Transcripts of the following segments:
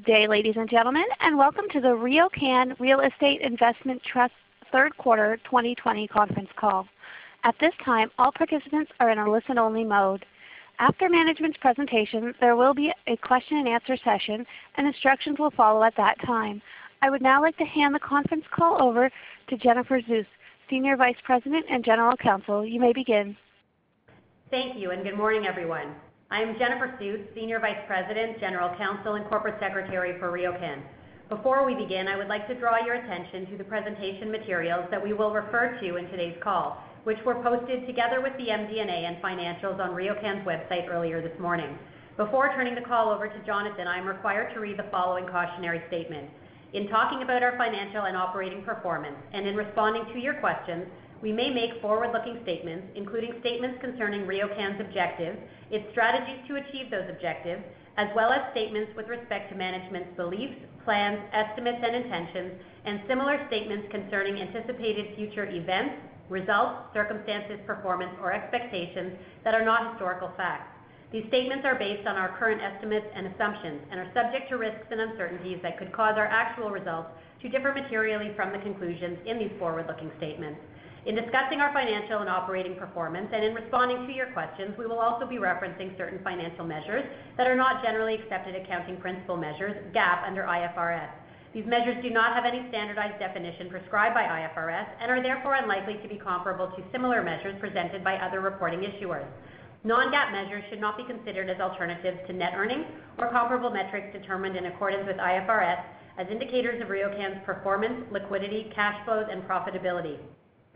Good day, ladies and gentlemen, and welcome to the RioCan Real Estate Investment Trust third quarter 2020 conference call. At this time, all participants are in a listen-only mode. After management's presentation, there will be a question and answer session, and instructions will follow at that time. I would now like to hand the conference call over to Jennifer Suess, Senior Vice President and General Counsel. You may begin. Thank you, and good morning, everyone. I am Jennifer Suess, Senior Vice President, General Counsel, and Corporate Secretary for RioCan. Before we begin, I would like to draw your attention to the presentation materials that we will refer to in today's call, which were posted together with the MD&A and financials on RioCan's website earlier this morning. Before turning the call over to Jonathan, I am required to read the following cautionary statement. In talking about our financial and operating performance, and in responding to your questions, we may make forward-looking statements, including statements concerning RioCan's objectives, its strategies to achieve those objectives, as well as statements with respect to management's beliefs, plans, estimates, and intentions, and similar statements concerning anticipated future events, results, circumstances, performance, or expectations that are not historical facts. These statements are based on our current estimates and assumptions and are subject to risks and uncertainties that could cause our actual results to differ materially from the conclusions in these forward-looking statements. In discussing our financial and operating performance and in responding to your questions, we will also be referencing certain financial measures that are not generally accepted accounting principle measures, GAAP, under IFRS. These measures do not have any standardized definition prescribed by IFRS and are therefore unlikely to be comparable to similar measures presented by other reporting issuers. Non-GAAP measures should not be considered as alternatives to net earnings or comparable metrics determined in accordance with IFRS as indicators of RioCan's performance, liquidity, cash flows, and profitability.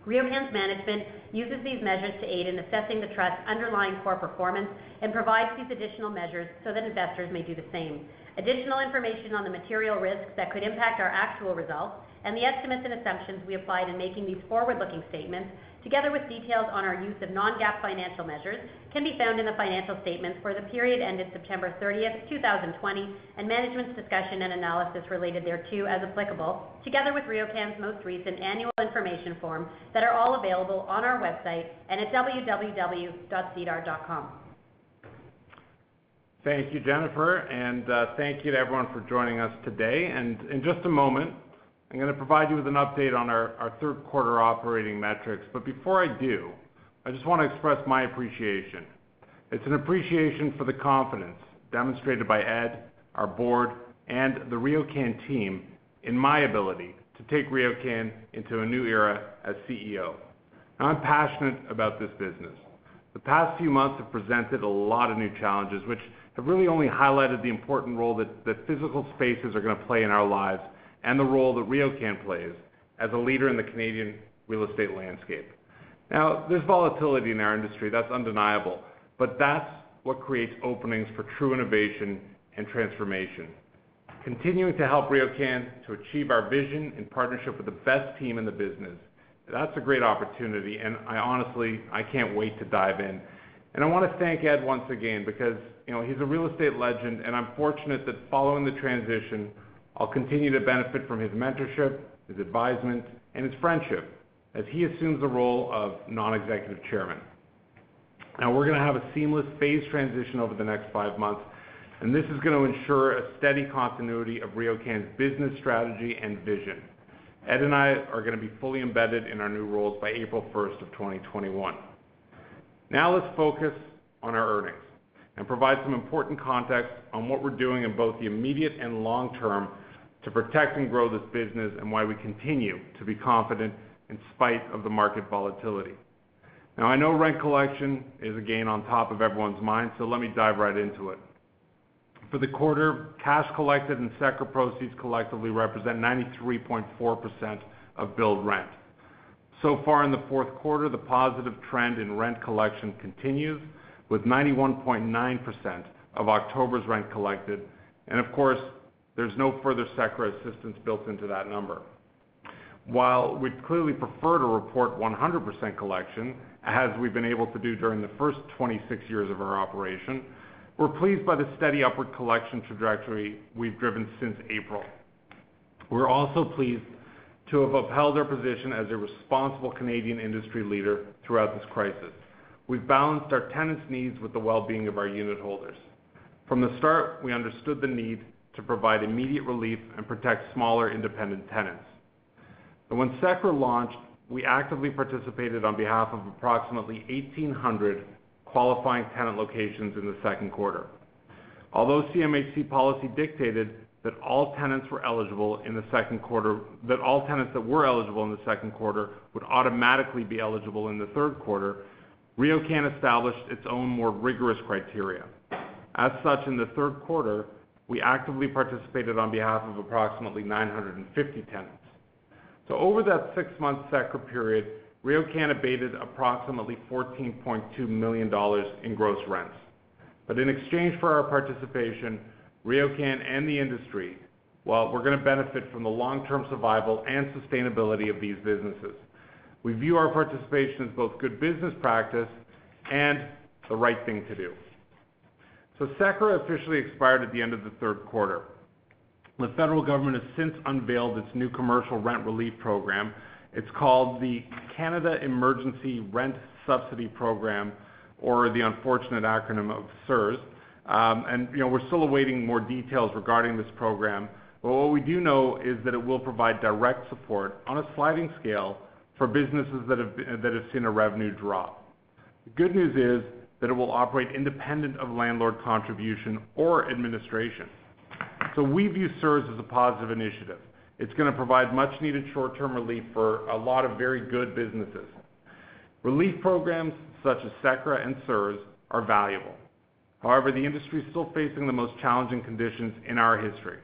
RioCan's management uses these measures to aid in assessing the trust's underlying core performance and provides these additional measures so that investors may do the same. Additional information on the material risks that could impact our actual results and the estimates and assumptions we applied in making these forward-looking statements together with details on our use of non-GAAP financial measures, can be found in the financial statements for the period ended September 30th, 2020, and management's discussion and analysis related thereto as applicable, together with RioCan's most recent annual information form that are all available on our website and at www.sedar.com. Thank you, Jennifer, and uh, thank you to everyone for joining us today. And in just a moment, I'm going to provide you with an update on our third quarter operating metrics. But before I do, I just want to express my appreciation. It's an appreciation for the confidence demonstrated by Ed, our board, and the RioCan team in my ability to take RioCan into a new era as CEO. I'm passionate about this business. The past few months have presented a lot of new challenges, which have really only highlighted the important role that physical spaces are going to play in our lives and the role that RioCan plays as a leader in the Canadian real estate landscape. Now, there's volatility in our industry, that's undeniable, but that's what creates openings for true innovation and transformation. Continuing to help RioCan to achieve our vision in partnership with the best team in the business, that's a great opportunity, and I honestly, I can't wait to dive in. And I want to thank Ed once again because you know, he's a real estate legend, and I'm fortunate that following the transition, I'll continue to benefit from his mentorship, his advisement, and his friendship as he assumes the role of non-executive chairman. Now, we're going to have a seamless phase transition over the next five months, and this is going to ensure a steady continuity of RioCan's business strategy and vision. Ed and I are going to be fully embedded in our new roles by April 1st of 2021. Now Let's focus on our earnings and provide some important context on what we're doing in both the immediate and long term to protect and grow this business and why we continue to be confident in spite of the market volatility. Now, I know rent collection is again on top of everyone's mind, so let me dive right into it. For the quarter, cash collected and CECRA proceeds collectively represent 93.4% of billed rent. So far in the fourth quarter, the positive trend in rent collection continues with 91.9% of October's rent collected. And of course, there's no further CECRA assistance built into that number. While we'd clearly prefer to report 100% collection, as we've been able to do during the first 26 years of our operation, we're pleased by the steady upward collection trajectory we've driven since April. We're also pleased to have upheld our position as a responsible Canadian industry leader throughout this crisis. We've balanced our tenants' needs with the well-being of our unitholders. From the start, we understood the need to provide immediate relief and protect smaller independent tenants. When CECRA launched, we actively participated on behalf of approximately 1,800 qualifying tenant locations in the second quarter. Although CMHC policy dictated that all tenants were eligible in the second quarter, that all tenants that were eligible in the second quarter would automatically be eligible in the third quarter, RioCan established its own more rigorous criteria. As such, in the third quarter, we actively participated on behalf of approximately 950 tenants. So over that six-month CECRA period, RioCan abated approximately 14.2 million dollars in gross rents. But in exchange for our participation, RioCan and the industry, well, we're going to benefit from the long-term survival and sustainability of these businesses. We view our participation as both good business practice and the right thing to do. CECRA officially expired at the end of the third quarter. The federal government has since unveiled its new commercial rent relief program. It's called the Canada Emergency Rent Subsidy Program, or the unfortunate acronym of CERS. Um, and you know, we're still awaiting more details regarding this program. But what we do know is that it will provide direct support on a sliding scale for businesses that have seen a revenue drop. The good news is that it will operate independent of landlord contribution or administration. So we view CERS as a positive initiative. It's going to provide much needed short-term relief for a lot of very good businesses. Relief programs such as CECRA and CERS are valuable. However, the industry is still facing the most challenging conditions in our history.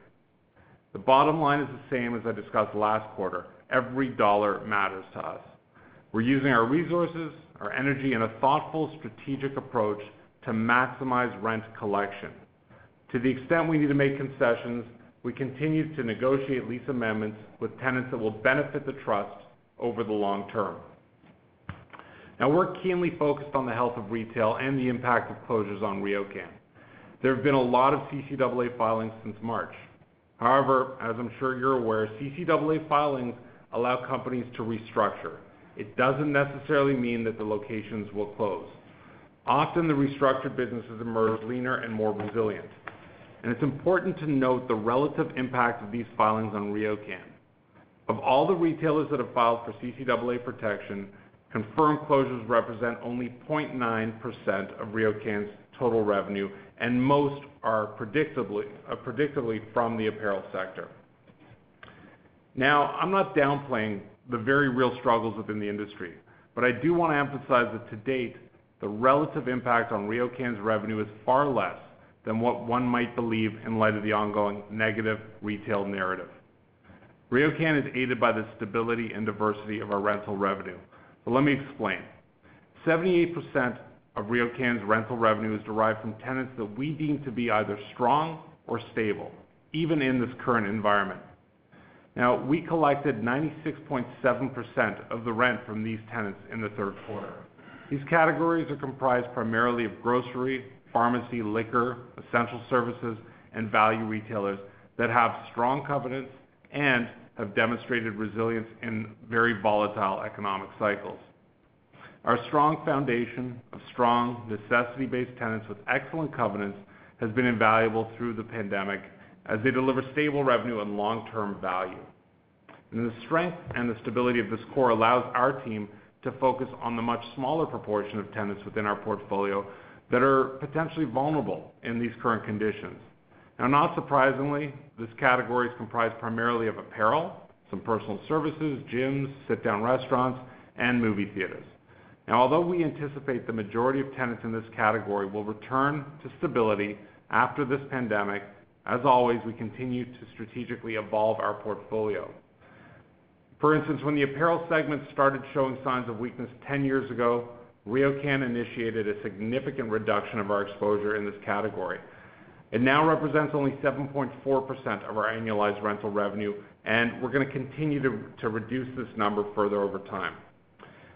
The bottom line is the same as I discussed last quarter. Every dollar matters to us. We're using our resources, our energy, in a thoughtful, strategic approach to maximize rent collection. To the extent we need to make concessions, we continue to negotiate lease amendments with tenants that will benefit the trust over the long term. Now, we're keenly focused on the health of retail and the impact of closures on RioCan. There have been a lot of CCAA filings since March. However, as I'm sure you're aware, CCAA filings allow companies to restructure. It doesn't necessarily mean that the locations will close. Often, the restructured businesses emerge leaner and more resilient. And it's important to note the relative impact of these filings on RioCan. Of all the retailers that have filed for CCAA protection, confirmed closures represent only 0.9% of RioCan's total revenue, and most are uh, predictably from the apparel sector. Now, I'm not downplaying the very real struggles within the industry, but I do want to emphasize that to date, the relative impact on RioCan's revenue is far less than what one might believe in light of the ongoing negative retail narrative. RioCan is aided by the stability and diversity of our rental revenue. Let me explain. 78% of RioCan's rental revenue is derived from tenants that we deem to be either strong or stable, even in this current environment. Now, we collected 96.7% of the rent from these tenants in the third quarter. These categories are comprised primarily of grocery, pharmacy, liquor, essential services, and value retailers that have strong covenants and have demonstrated resilience in very volatile economic cycles. Our strong foundation of strong, necessity-based tenants with excellent covenants has been invaluable through the pandemic as they deliver stable revenue and long-term value. And the strength and the stability of this core allows our team to focus on the much smaller proportion of tenants within our portfolio that are potentially vulnerable in these current conditions. Now, not surprisingly, this category is comprised primarily of apparel, some personal services, gyms, sit-down restaurants, and movie theaters. Now, although we anticipate the majority of tenants in this category will return to stability after this pandemic, as always, we continue to strategically evolve our portfolio. For instance, when the apparel segment started showing signs of weakness 10 years ago, RioCan initiated a significant reduction of our exposure in this category. It now represents only 7.4% of our annualized rental revenue, and we're gonna continue to reduce this number further over time.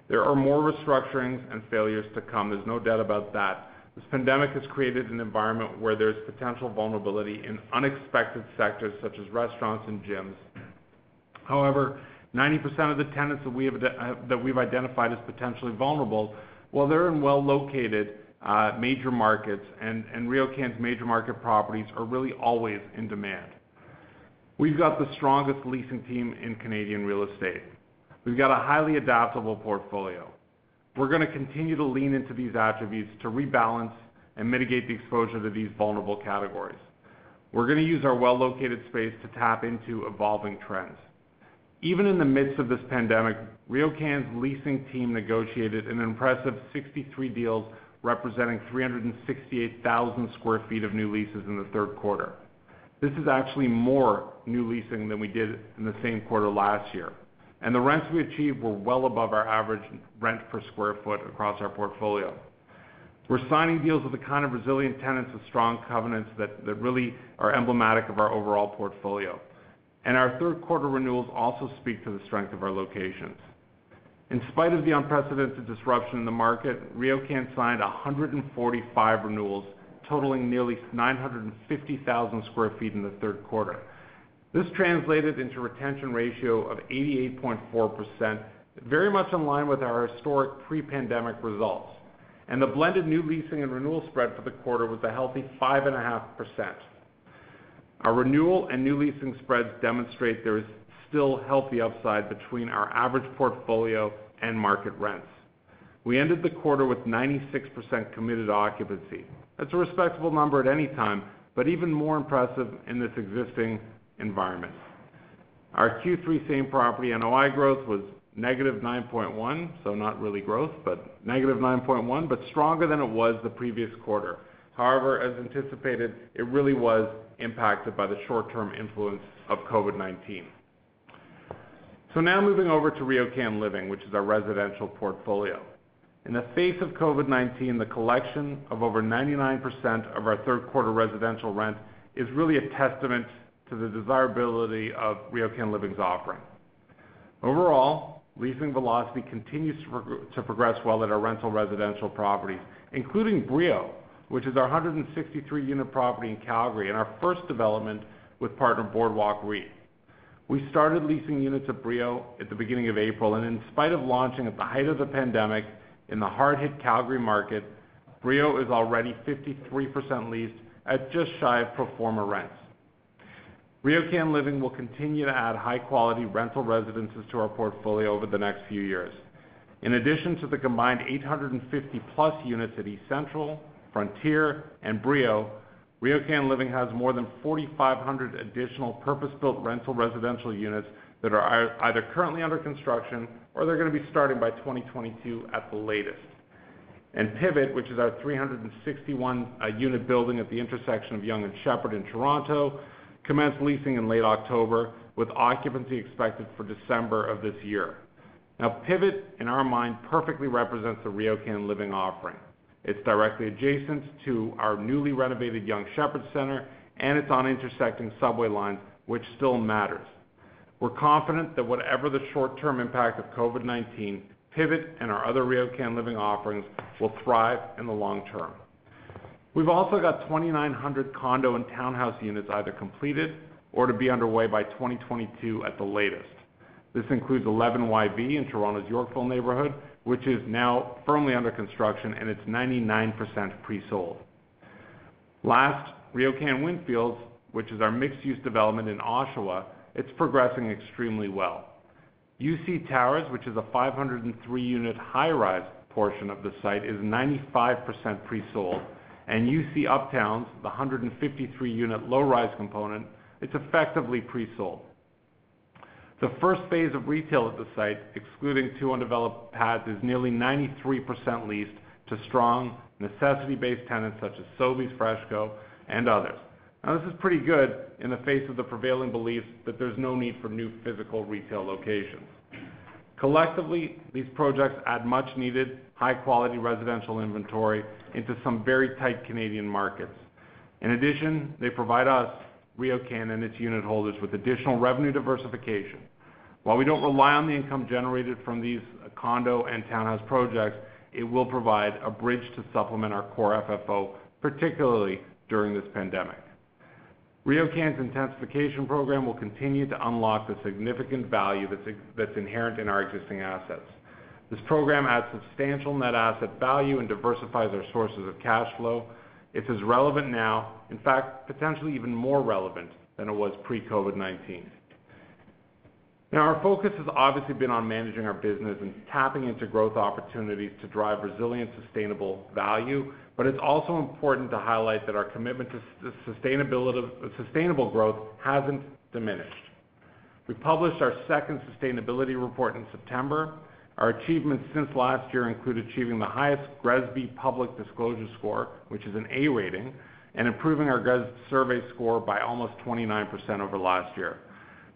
There are more restructurings and failures to come. There's no doubt about that. This pandemic has created an environment where there's potential vulnerability in unexpected sectors such as restaurants and gyms. However, 90% of the tenants uh, that we've identified as potentially vulnerable, well, they're in well-located uh, major markets, and RioCan's major market properties are really always in demand. We've got the strongest leasing team in Canadian real estate. We've got a highly adaptable portfolio. We're gonna continue to lean into these attributes to rebalance and mitigate the exposure to these vulnerable categories. We're gonna use our well-located space to tap into evolving trends. Even in the midst of this pandemic, RioCan's leasing team negotiated an impressive 63 deals representing 368,000 sq ft of new leases in the third quarter. This is actually more new leasing than we did in the same quarter last year, and the rents we achieved were well above our average rent per square foot across our portfolio. We're signing deals with the kind of resilient tenants with strong covenants that really are emblematic of our overall portfolio. And our third quarter renewals also speak to the strength of our locations. In spite of the unprecedented disruption in the market, RioCan signed 145 renewals totaling nearly 950,000 sq ft in the third quarter. This translated into retention ratio of 88.4%, very much in line with our historic pre-pandemic results. And the blended new leasing and renewal spread for the quarter was a healthy 5.5%. Our renewal and new leasing spreads demonstrate there is still healthy upside between our average portfolio and market rents. We ended the quarter with 96% committed occupancy. That's a respectable number at any time, but even more impressive in this existing environment. Our Q3 same property NOI growth was -9.1%, so not really growth, but -9.1%, but stronger than it was the previous quarter. However, as anticipated, it really was impacted by the short-term influence of COVID-19. Now moving over to RioCan Living, which is our residential portfolio. In the face of COVID-19, the collection of over 99% of our third quarter residential rent is really a testament to the desirability of RioCan Living's offering. Overall, leasing velocity continues to progress well at our rental residential properties, including Brio, which is our 163-unit property in Calgary and our first development with partner Boardwalk REIT. We started leasing units at Brio at the beginning of April, and in spite of launching at the height of the pandemic in the hard-hit Calgary market, Brio is already 53% leased at just shy of pro forma rents. RioCan Living will continue to add high-quality rental residences to our portfolio over the next few years. In addition to the combined 850+ units at eCentral, Frontier, and Brio, RioCan Living has more than 4,500 additional purpose-built rental residential units that are either currently under construction or they're gonna be starting by 2022 at the latest. And Pivot, which is our 361-unit uh, building at the intersection of Yonge and Sheppard in Toronto, commenced leasing in late October, with occupancy expected for December of this year. Now, Pivot, in our mind, perfectly represents the RioCan Living offering. It's directly adjacent to our newly renovated Yonge Sheppard Centre, and it's on intersecting subway lines, which still matters. We're confident that whatever the short-term impact of COVID-19, Pivot and our other RioCan Living offerings will thrive in the long term. We've also got 2,900 condo and townhouse units either completed or to be underway by 2022 at the latest. This includes 11YV in Toronto's Yorkville neighborhood, which is now firmly under construction, and it's 99% pre-sold. Last, RioCan Windfields, which is our mixed-use development in Oshawa, it's progressing extremely well. U.C. Towers, which is a 503-unit high-rise portion of the site, is 95% pre-sold. U.C. Uptowns, the 153-unit low-rise component, it's effectively pre-sold. The first phase of retail at the site, excluding two undeveloped pads, is nearly 93% leased to strong necessity-based tenants such as Sobeys, FreshCo, and others. Now, this is pretty good in the face of the prevailing belief that there's no need for new physical retail locations. Collectively, these projects add much-needed, high-quality residential inventory into some very tight Canadian markets. In addition, they provide us, RioCan, and its unitholders with additional revenue diversification. While we don't rely on the income generated from these condo and townhouse projects, it will provide a bridge to supplement our core FFO, particularly during this pandemic. RioCan's intensification program will continue to unlock the significant value that's inherent in our existing assets. This program adds substantial net asset value and diversifies our sources of cash flow. It's as relevant now, in fact, potentially even more relevant than it was pre-COVID-19. Now, our focus has obviously been on managing our business and tapping into growth opportunities to drive resilient, sustainable value. But it's also important to highlight that our commitment to sustainable growth hasn't diminished. We published our second sustainability report in September. Our achievements since last year include achieving the highest GRESB public disclosure score, which is an A rating, and improving our GRESB survey score by almost 29% over last year.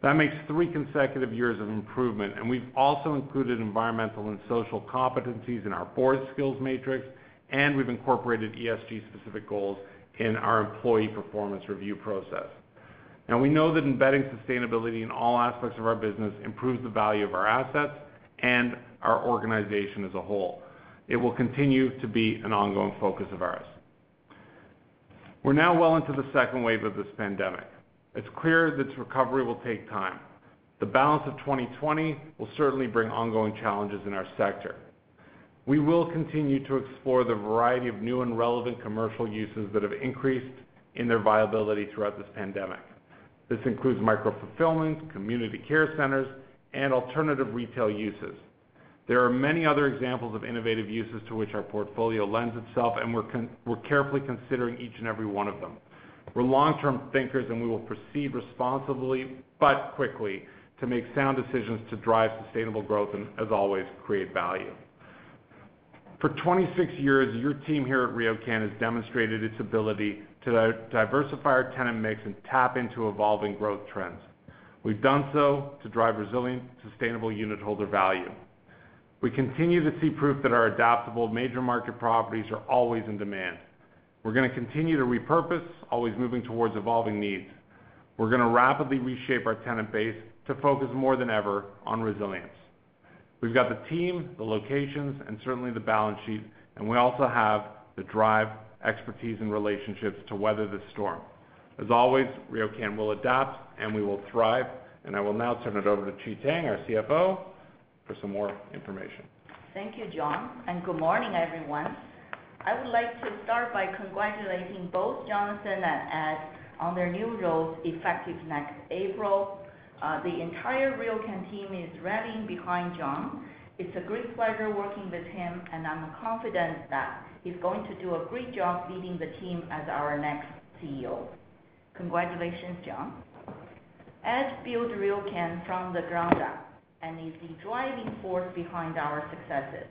That makes three consecutive years of improvement, and we've also included environmental and social competencies in our board skills matrix, and we've incorporated ESG-specific goals in our employee performance review process. Now, we know that embedding sustainability in all aspects of our business improves the value of our assets and our organization as a whole. It will continue to be an ongoing focus of ours. We're now well into the second wave of this pandemic. It's clear this recovery will take time. The balance of 2020 will certainly bring ongoing challenges in our sector. We will continue to explore the variety of new and relevant commercial uses that have increased in their viability throughout this pandemic. This includes micro-fulfillment, community care centers, and alternative retail uses. There are many other examples of innovative uses to which our portfolio lends itself, and we're carefully considering each and every one of them. We're long-term thinkers, and we will proceed responsibly but quickly to make sound decisions to drive sustainable growth and, as always, create value. For 26 years, your team here at RioCan has demonstrated its ability to diversify our tenant mix and tap into evolving growth trends. We've done so to drive resilient, sustainable unitholder value. We continue to see proof that our adaptable major market properties are always in demand. We're going to continue to repurpose, always moving towards evolving needs. We're going to rapidly reshape our tenant base to focus more than ever on resilience. We've got the team, the locations, and certainly the balance sheet, and we also have the drive, expertise, and relationships to weather this storm. As always, RioCan will adapt, and we will thrive. And I will now turn it over to Qi Tang, our CFO, for some more information. Thank you, John, and good morning, everyone. I would like to start by congratulating both Jonathan and Ed on their new roles effective next April. Uh, the entire RioCan team is rallying behind John. It's a great pleasure working with him, and I'm confident that he's going to do a great job leading the team as our next CEO. Congratulations, John. Ed built RioCan from the ground up and is the driving force behind our successes.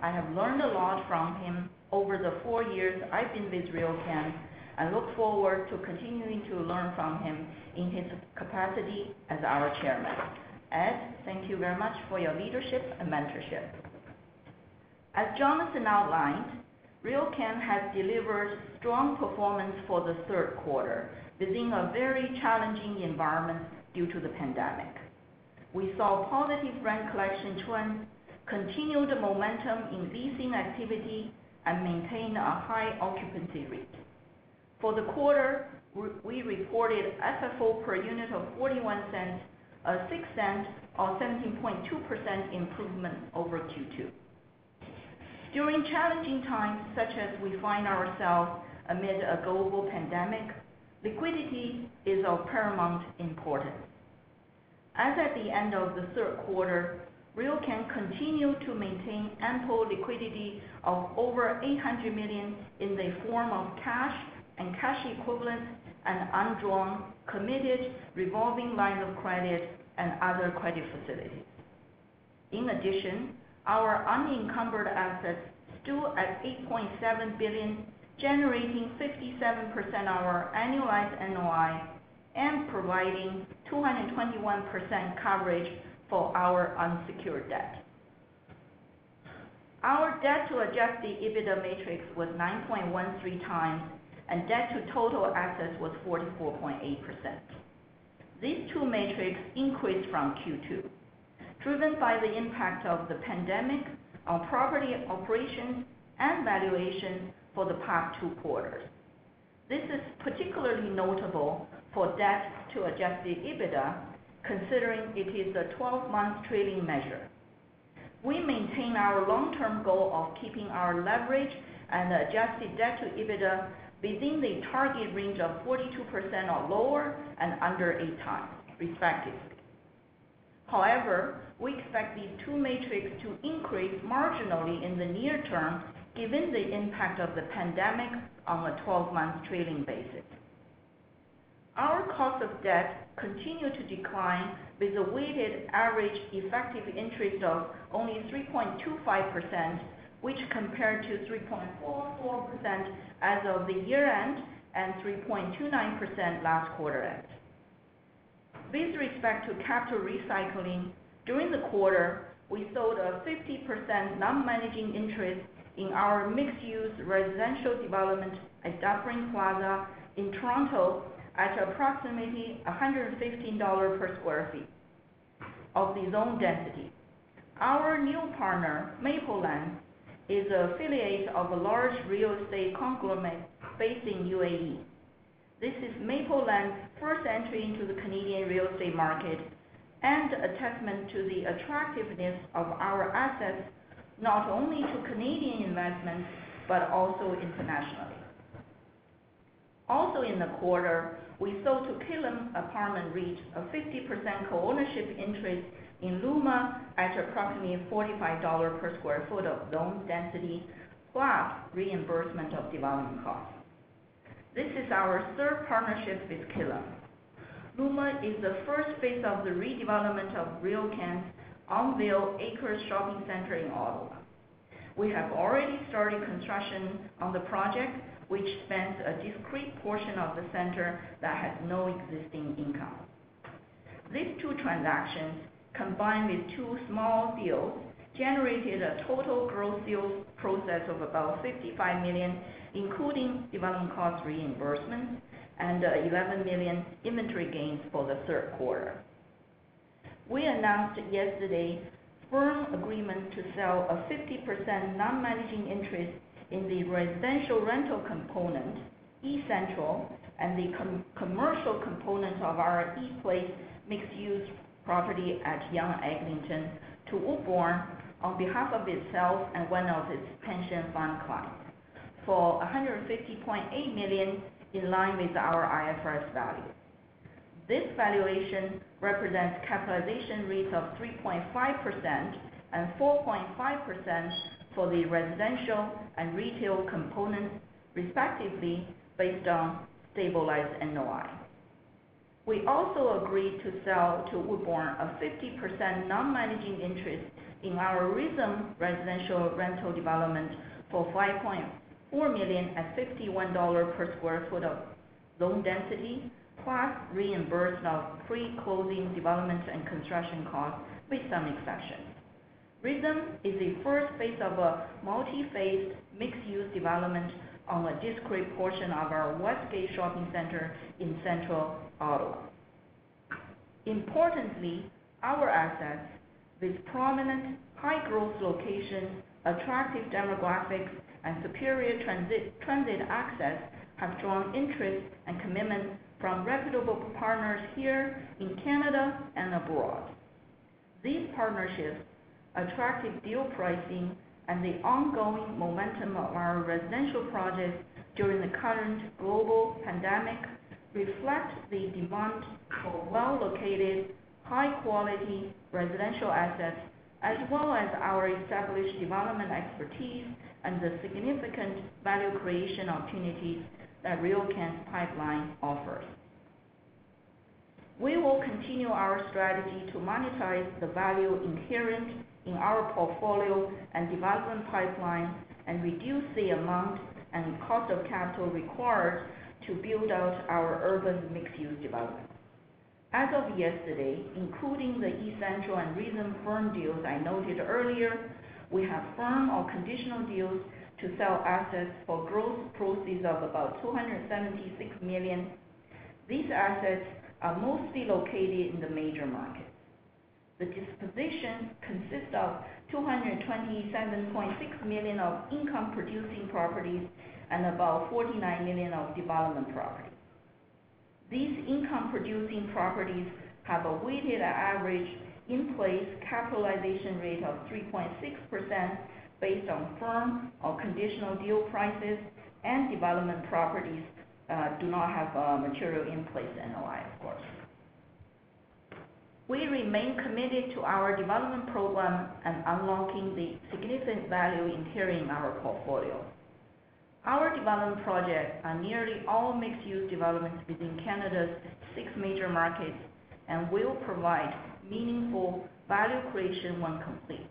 I have learned a lot from him over the four years I've been with RioCan I look forward to continuing to learn from him in his capacity as our chairman. Ed, thank you very much for your leadership and mentorship. As Jonathan outlined, RioCan has delivered strong performance for the third quarter within a very challenging environment due to the pandemic. We saw positive rent collection trends, continued momentum in leasing activity, and maintained a high occupancy rate. For the quarter, we reported FFO per unit of 0.41, a 0.06 or 17.2% improvement over Q2. During challenging times such as we find ourselves amid a global pandemic, liquidity is of paramount importance. As at the end of the third quarter, RioCan continued to maintain ample liquidity of over 800 million in the form of cash and cash equivalents and undrawn committed revolving line of credit and other credit facilities. In addition, our unencumbered assets stood at 8.7 billion, generating 57% of our annualized NOI and providing 221% coverage for our unsecured debt. Our debt to adjusted EBITDA matrix was 9.13x, and debt to total assets was 44.8%. These two metrics increased from Q2, driven by the impact of the pandemic on property operations and valuation for the past two quarters. This is particularly notable for debt to adjusted EBITDA, considering it is a 12-month trailing measure. We maintain our long-term goal of keeping our leverage and adjusted debt to EBITDA within the target range of 42% or lower and under 8x, respectively. However, we expect these two metrics to increase marginally in the near term, given the impact of the pandemic on a 12-month trailing basis. Our cost of debt continued to decline with a weighted average effective interest of only 3.25%, which compared to 3.44% as of the year-end and 3.29% last quarter end. With respect to capital recycling, during the quarter, we sold a 50% non-managing interest in our mixed-use residential development at Dufferin Plaza in Toronto at approximately $115 per sq ft of the zone density. Our new partner, Maplelands, is an affiliate of a large real estate conglomerate based in UAE. This is Maplelands' first entry into the Canadian real estate market and a testament to the attractiveness of our assets, not only to Canadian investments, but also internationally. Also in the quarter, we sold to Killam Apartment REIT a 50% co-ownership interest in Luma at approximately $45 per sq ft of zoned density, plus reimbursement of development costs. This is our third partnership with Killam. Luma is the first phase of the redevelopment of RioCan's Elmvale Acres Shopping Center in Ottawa. We have already started construction on the project, which spans a discrete portion of the center that has no existing income. These two transactions, combined with two small deals, generated a total gross sales proceeds of about 55 million, including development cost reimbursement and uh, 11 million inventory gains for the third quarter. We announced yesterday firm agreement to sell a 50% non-managing interest in the residential rental component, eCentral, and the commercial component of our ePlace mixed-use property at Yonge-Eglinton to Woodbourne on behalf of itself and one of its pension fund clients for 150.8 million, in line with our IFRS value. This valuation represents capitalization rates of 3.5% and 4.5% for the residential and retail components, respectively, based on stabilized NOI. We also agreed to sell to Woodbourne a 50% non-managing interest in our Rhythm residential rental development for 5.4 million at $51 per sq ft of zoned density, plus reimbursement of pre-closing development and construction costs with some exceptions. Rhythm is the first phase of a multi-phased mixed-use development on a discrete portion of our Westgate Shopping Center in central Ottawa. Importantly, our assets with prominent high-growth locations, attractive demographics, and superior transit access have drawn interest and commitment from reputable partners here in Canada and abroad. These partnerships, attractive deal pricing, and the ongoing momentum of our residential projects during the current global pandemic reflect the demand for well-located, high-quality residential assets, as well as our established development expertise and the significant value creation opportunities that RioCan's pipeline offers. We will continue our strategy to monetize the value inherent in our portfolio and development pipeline and reduce the amount and cost of capital required to build out our urban mixed-use development. As of yesterday, including the eCentral and Rhythm firm deals I noted earlier, we have firm or conditional deals to sell assets for gross proceeds of about 276 million. These assets are mostly located in the major markets. The disposition consists of 227.6 million of income-producing properties and about 49 million of development properties. These income-producing properties have a weighted average in-place capitalization rate of 3.6% based on firm or conditional deal prices, and development properties uh, do not have uh, material in-place NOI, of course. We remain committed to our development program and unlocking the significant value inherent in our portfolio. Our development projects are nearly all mixed-use developments within Canada's six major markets and will provide meaningful value creation when complete.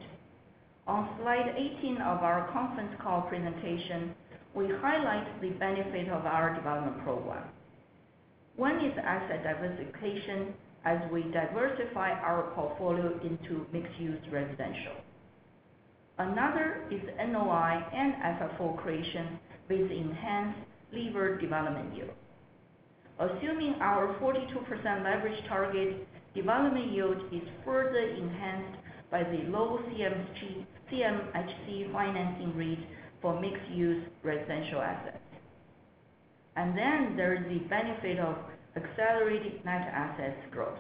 On slide 18 of our conference call presentation, we highlight the benefit of our development program. One is asset diversification as we diversify our portfolio into mixed-use residential. Another is NOI and FFO creation with enhanced levered development yield. Assuming our 42% leverage target, development yield is further enhanced by the low CMHC financing rate for mixed-use residential assets. And then there is the benefit of accelerated net assets growth.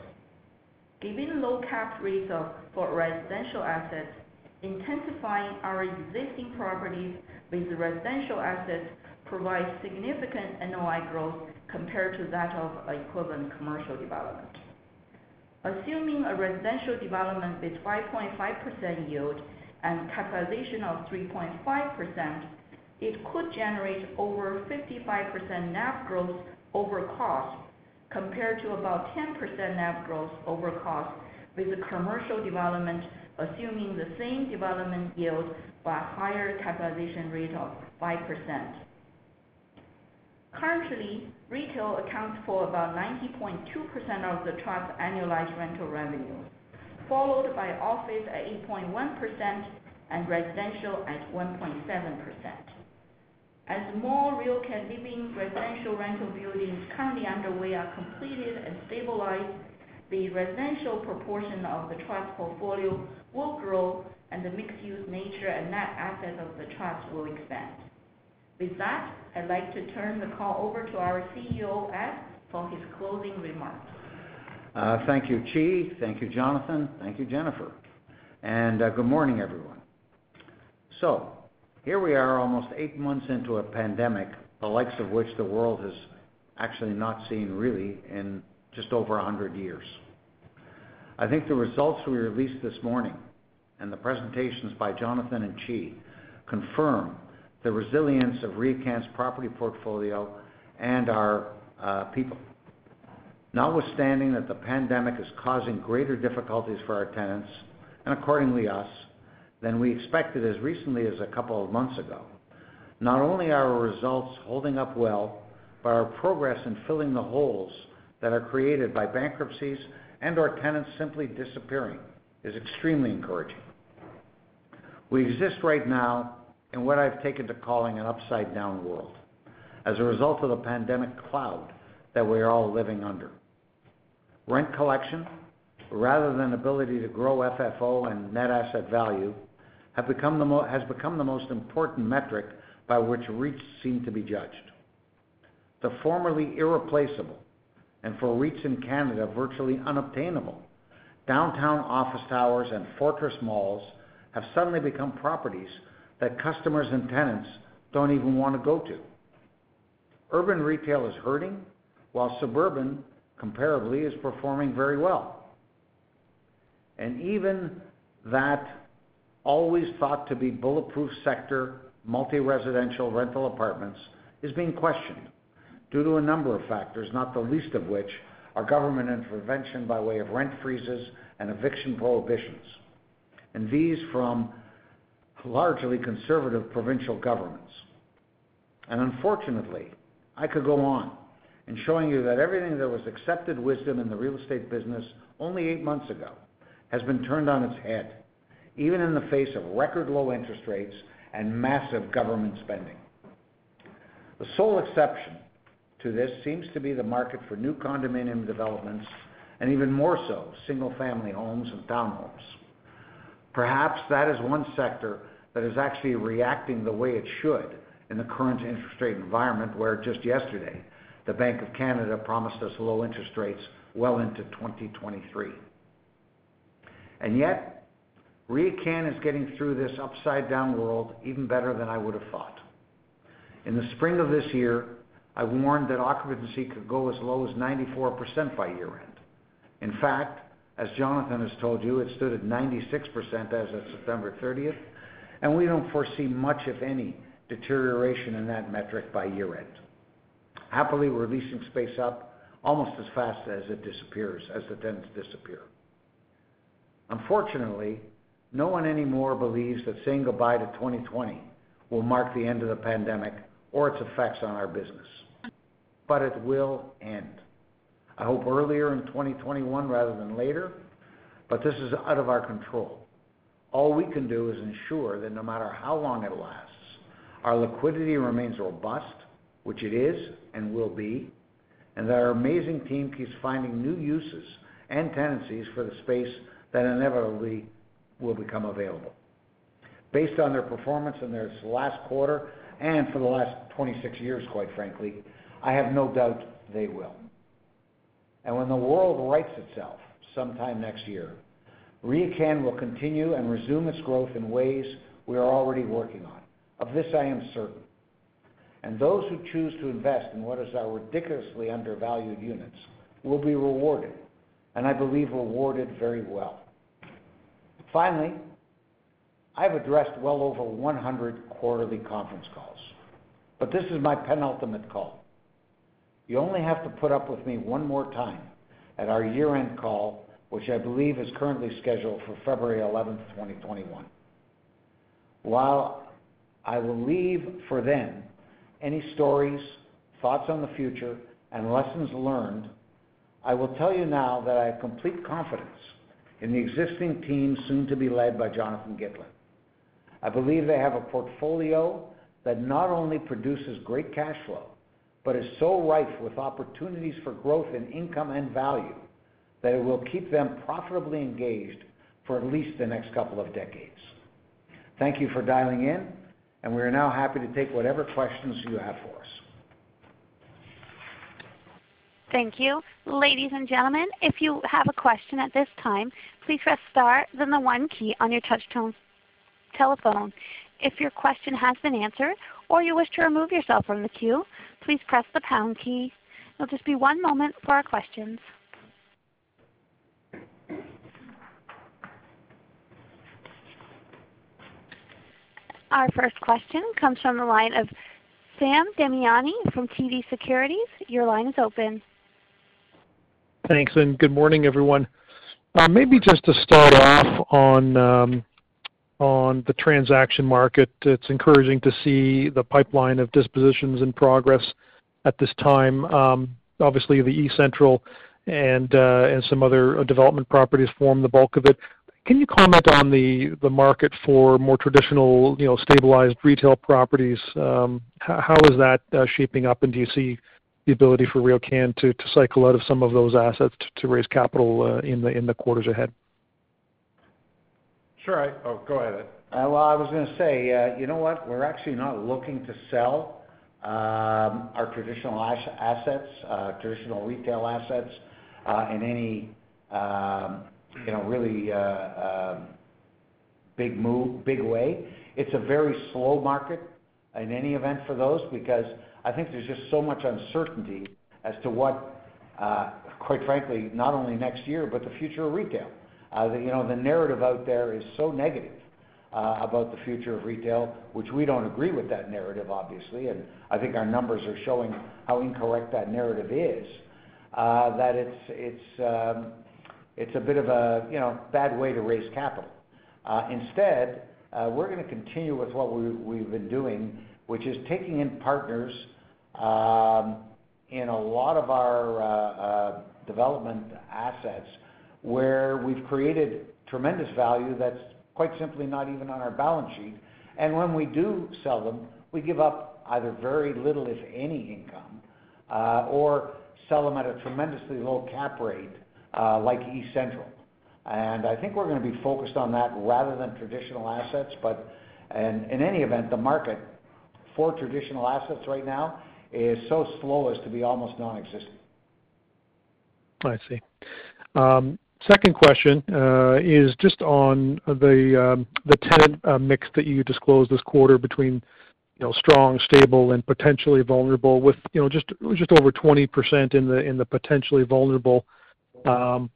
Given low cap rates for residential assets, intensifying our existing properties with residential assets provides significant NOI growth compared to that of equivalent commercial development. Assuming a residential development with 5.5% yield and capitalization of 3.5%, it could generate over 55% NAV growth over cost, compared to about 10% NAV growth over cost with a commercial development, assuming the same development yield but higher capitalization rate of 5%. Currently, retail accounts for about 90.2% of the trust's annualized rental revenue, followed by office at 8.1% and residential at 1.7%. As more RioCan Living residential rental buildings currently underway are completed and stabilized, the residential proportion of the trust portfolio will grow, and the mixed-use nature and net assets of the trust will expand. With that, I'd like to turn the call over to our CEO, Ed, for his closing remarks. Thank you, Qi. Thank you, Jonathan. Thank you, Jennifer. And uh good morning, everyone. Here we are almost eight months into a pandemic, the likes of which the world has actually not seen really in just over 100 years. I think the results we released this morning and the presentations by Jonathan and Qi confirm the resilience of RioCan's property portfolio and our uh, people. Notwithstanding that the pandemic is causing greater difficulties for our tenants, and accordingly us, than we expected as recently as a couple of months ago, not only are our results holding up well, but our progress in filling the holes that are created by bankruptcies and/or tenants simply disappearing is extremely encouraging. We exist right now in what I've taken to calling an upside-down world as a result of the pandemic cloud that we're all living under. Rent collection, rather than ability to grow FFO and net asset value, has become the most important metric by which REITs seem to be judged. The formerly irreplaceable, and for REITs in Canada, virtually unobtainable, downtown office towers and fortress malls have suddenly become properties that customers and tenants don't even want to go to. Urban retail is hurting, while suburban, comparably, is performing very well. And even that always thought to be bulletproof sector, multi-residential rental apartments, is being questioned due to a number of factors, not the least of which are government intervention by way of rent freezes and eviction prohibitions, and these from largely conservative provincial governments. And unfortunately, I could go on in showing you that everything that was accepted wisdom in the real estate business only eight months ago has been turned on its head, even in the face of record low interest rates and massive government spending. The sole exception to this seems to be the market for new condominium developments, and even more so, single-family homes and townhomes. Perhaps that is one sector that is actually reacting the way it should in the current interest rate environment, where just yesterday, the Bank of Canada promised us low interest rates well into 2023. Yet, RioCan is getting through this upside-down world even better than I would have thought. In the spring of this year, I warned that occupancy could go as low as 94% by year-end. In fact, as Jonathan has told you, it stood at 96% as of September 30th, and we don't foresee much, if any, deterioration in that metric by year-end. Happily, we're leasing space up almost as fast as it disappears, as the tenants disappear. Unfortunately, no one anymore believes that saying goodbye to 2020 will mark the end of the pandemic or its effects on our business. But it will end. I hope earlier in 2021 rather than later, but this is out of our control. All we can do is ensure that no matter how long it lasts, our liquidity remains robust, which it is and will be, and that our amazing team keeps finding new uses and tenancies for the space that inevitably will become available. Based on their performance in this last quarter, and for the last 26 years, quite frankly, I have no doubt they will. And when the world rights itself sometime next year, RioCan will continue and resume its growth in ways we are already working on. Of this, I am certain. And those who choose to invest in what is our ridiculously undervalued units will be rewarded, and I believe rewarded very well. Finally, I've addressed well over 100 quarterly conference calls, but this is my penultimate call. You only have to put up with me one more time at our year-end call, which I believe is currently scheduled for February 11th, 2021. While I will leave for then any stories, thoughts on the future, and lessons learned, I will tell you now that I have complete confidence in the existing team, soon to be led by Jonathan Gitlin. I believe they have a portfolio that not only produces great cash flow, but is so rife with opportunities for growth in income and value that it will keep them profitably engaged for at least the next couple of decades. Thank you for dialing in, and we are now happy to take whatever questions you have for us. Thank you. Ladies and gentlemen, if you have a question at this time, please press star, then the one key on your touch-tone telephone. If your question has been answered or you wish to remove yourself from the queue, please press the pound key. It'll just be one moment for our questions. Our first question comes from the line of Sam Damiani from TD Securities. Your line is open. Thanks, and good morning, everyone. Uh, maybe just to start off on um, on the transaction market, it's encouraging to see the pipeline of dispositions in progress at this time. Um, obviously, the eCentral and uh and some other development properties form the bulk of it. Can you comment on the market for more traditional, you know, stabilized retail properties? Um, how is that uh, shaping up, and do you see the ability for RioCan to to cycle out of some of those assets to raise capital uh, in the in the quarters ahead? Sure. Oh, go ahead. Uh, well, I was going to say, uh, you know what? We're actually not looking to sell um, our traditional assets, traditional retail assets, in any um, you know, really um, big move, big way. It's a very slow market in any event for those, because I think there's just so much uncertainty as to what, uh, quite frankly, not only next year, but the future of retail. Uh, you know, The narrative out there is so negative uh, about the future of retail, which we don't agree with that narrative, obviously, and I think our numbers are showing how incorrect that narrative is, that um, it's a bit of a you know, bad way to raise capital. Instead, we're going to continue with what we've been doing, which is taking in partners um, in a lot of our uh, development assets where we've created tremendous value that's quite simply not even on our balance sheet, And When we do sell them, we give up either very little, if any, income, uh, or sell them at a tremendously low cap rate, uh, like eCentral. I think we're gonna be focused on that rather than traditional assets. In any event, the market for traditional assets right now is so slow as to be almost nonexistent. I see. Um, second question uh, is just on the um, tenant uh, mix that you disclosed this quarter between, you know, strong, stable, and potentially vulnerable with, you know, just over 20% in the potentially vulnerable. Um,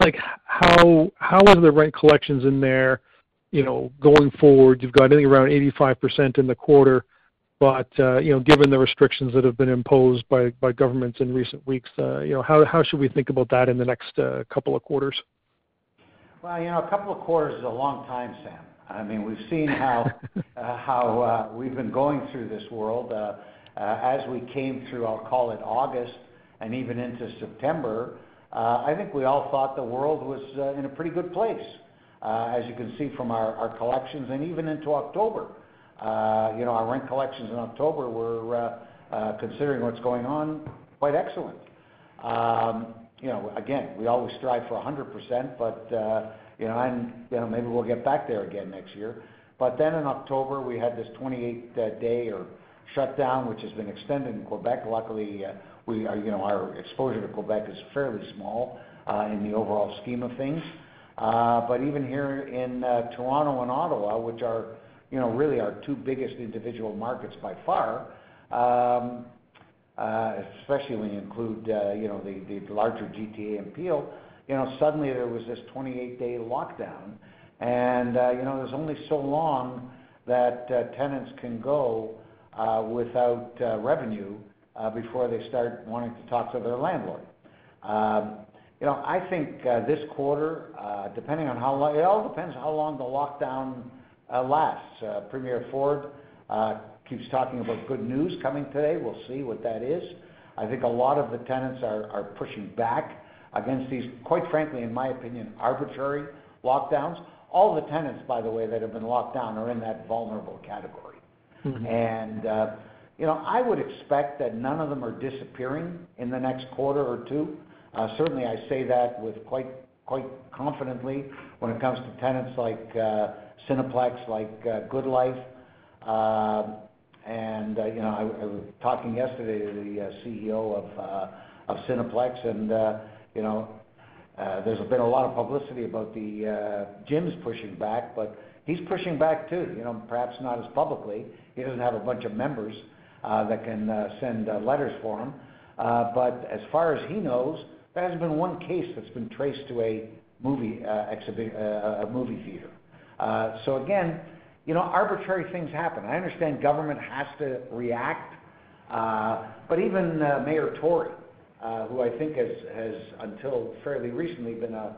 like, how are the rent collections in there, you know, going forward? You've got, I think, around 85% in the quarter, but, uh, you know, given the restrictions that have been imposed by governments in recent weeks, uh, you know, how how should we think about that in the next uh, couple of quarters? Well, you know, a couple of quarters is a long time, Sam. I mean, we've seen how how we've been going through this world. As we came through, I'll call it August and even into September, I think we all thought the world was in a pretty good place, Uh, as you can see from our collections and even into October. Uh, you know, our rent collections in October were, uh, considering what's going on, quite excellent. Um, you know, again, we always strive for 100%, but you know, and, you know, maybe we'll get back there again next year. But then in October, we had this 28-day or shutdown, which has been extended in Quebec. Luckily, we are, you know, our exposure to Quebec is fairly small in the overall scheme of things. Uh, but even here in uh, Toronto and Ottawa, which are, you know, really our two biggest individual markets by far, um, uh, especially when you include, you know, the larger GTA and Peel, you know, suddenly there was this 28-day lockdown. And uh you know, there's only so long that tenants can go without revenue before they start wanting to talk to their landlord. Um, You know, I think uh, this quarter, uh, depending on how long. It all depends how long the lockdown uh, lasts. Premier Ford keeps talking about good news coming today. We'll see what that is. I think a lot of the tenants are pushing back against these, quite frankly, in my opinion, arbitrary lockdowns. All the tenants, by the way, that have been locked down are in that vulnerable category. Mm-hmm. You know, I would expect that none of them are disappearing in the next quarter or two. Uh, certainly, I say that with quite confidently when it comes to tenants like uh, Cineplex, like uh, GoodLife. Um, you know, I was talking yesterday to the CEO of Cineplex, and you know, there's been a lot of publicity about the gyms pushing back, but he's pushing back too, you know, perhaps not as publicly. He doesn't have a bunch of members that can send letters for him. But as far as he knows, there hasn't been one case that's been traced to a movie uh, uh, a movie theater. Uh so again, you know, arbitrary things happen. I understand government has to react, uh, but even Mayor Tory, who I think has until fairly recently been a,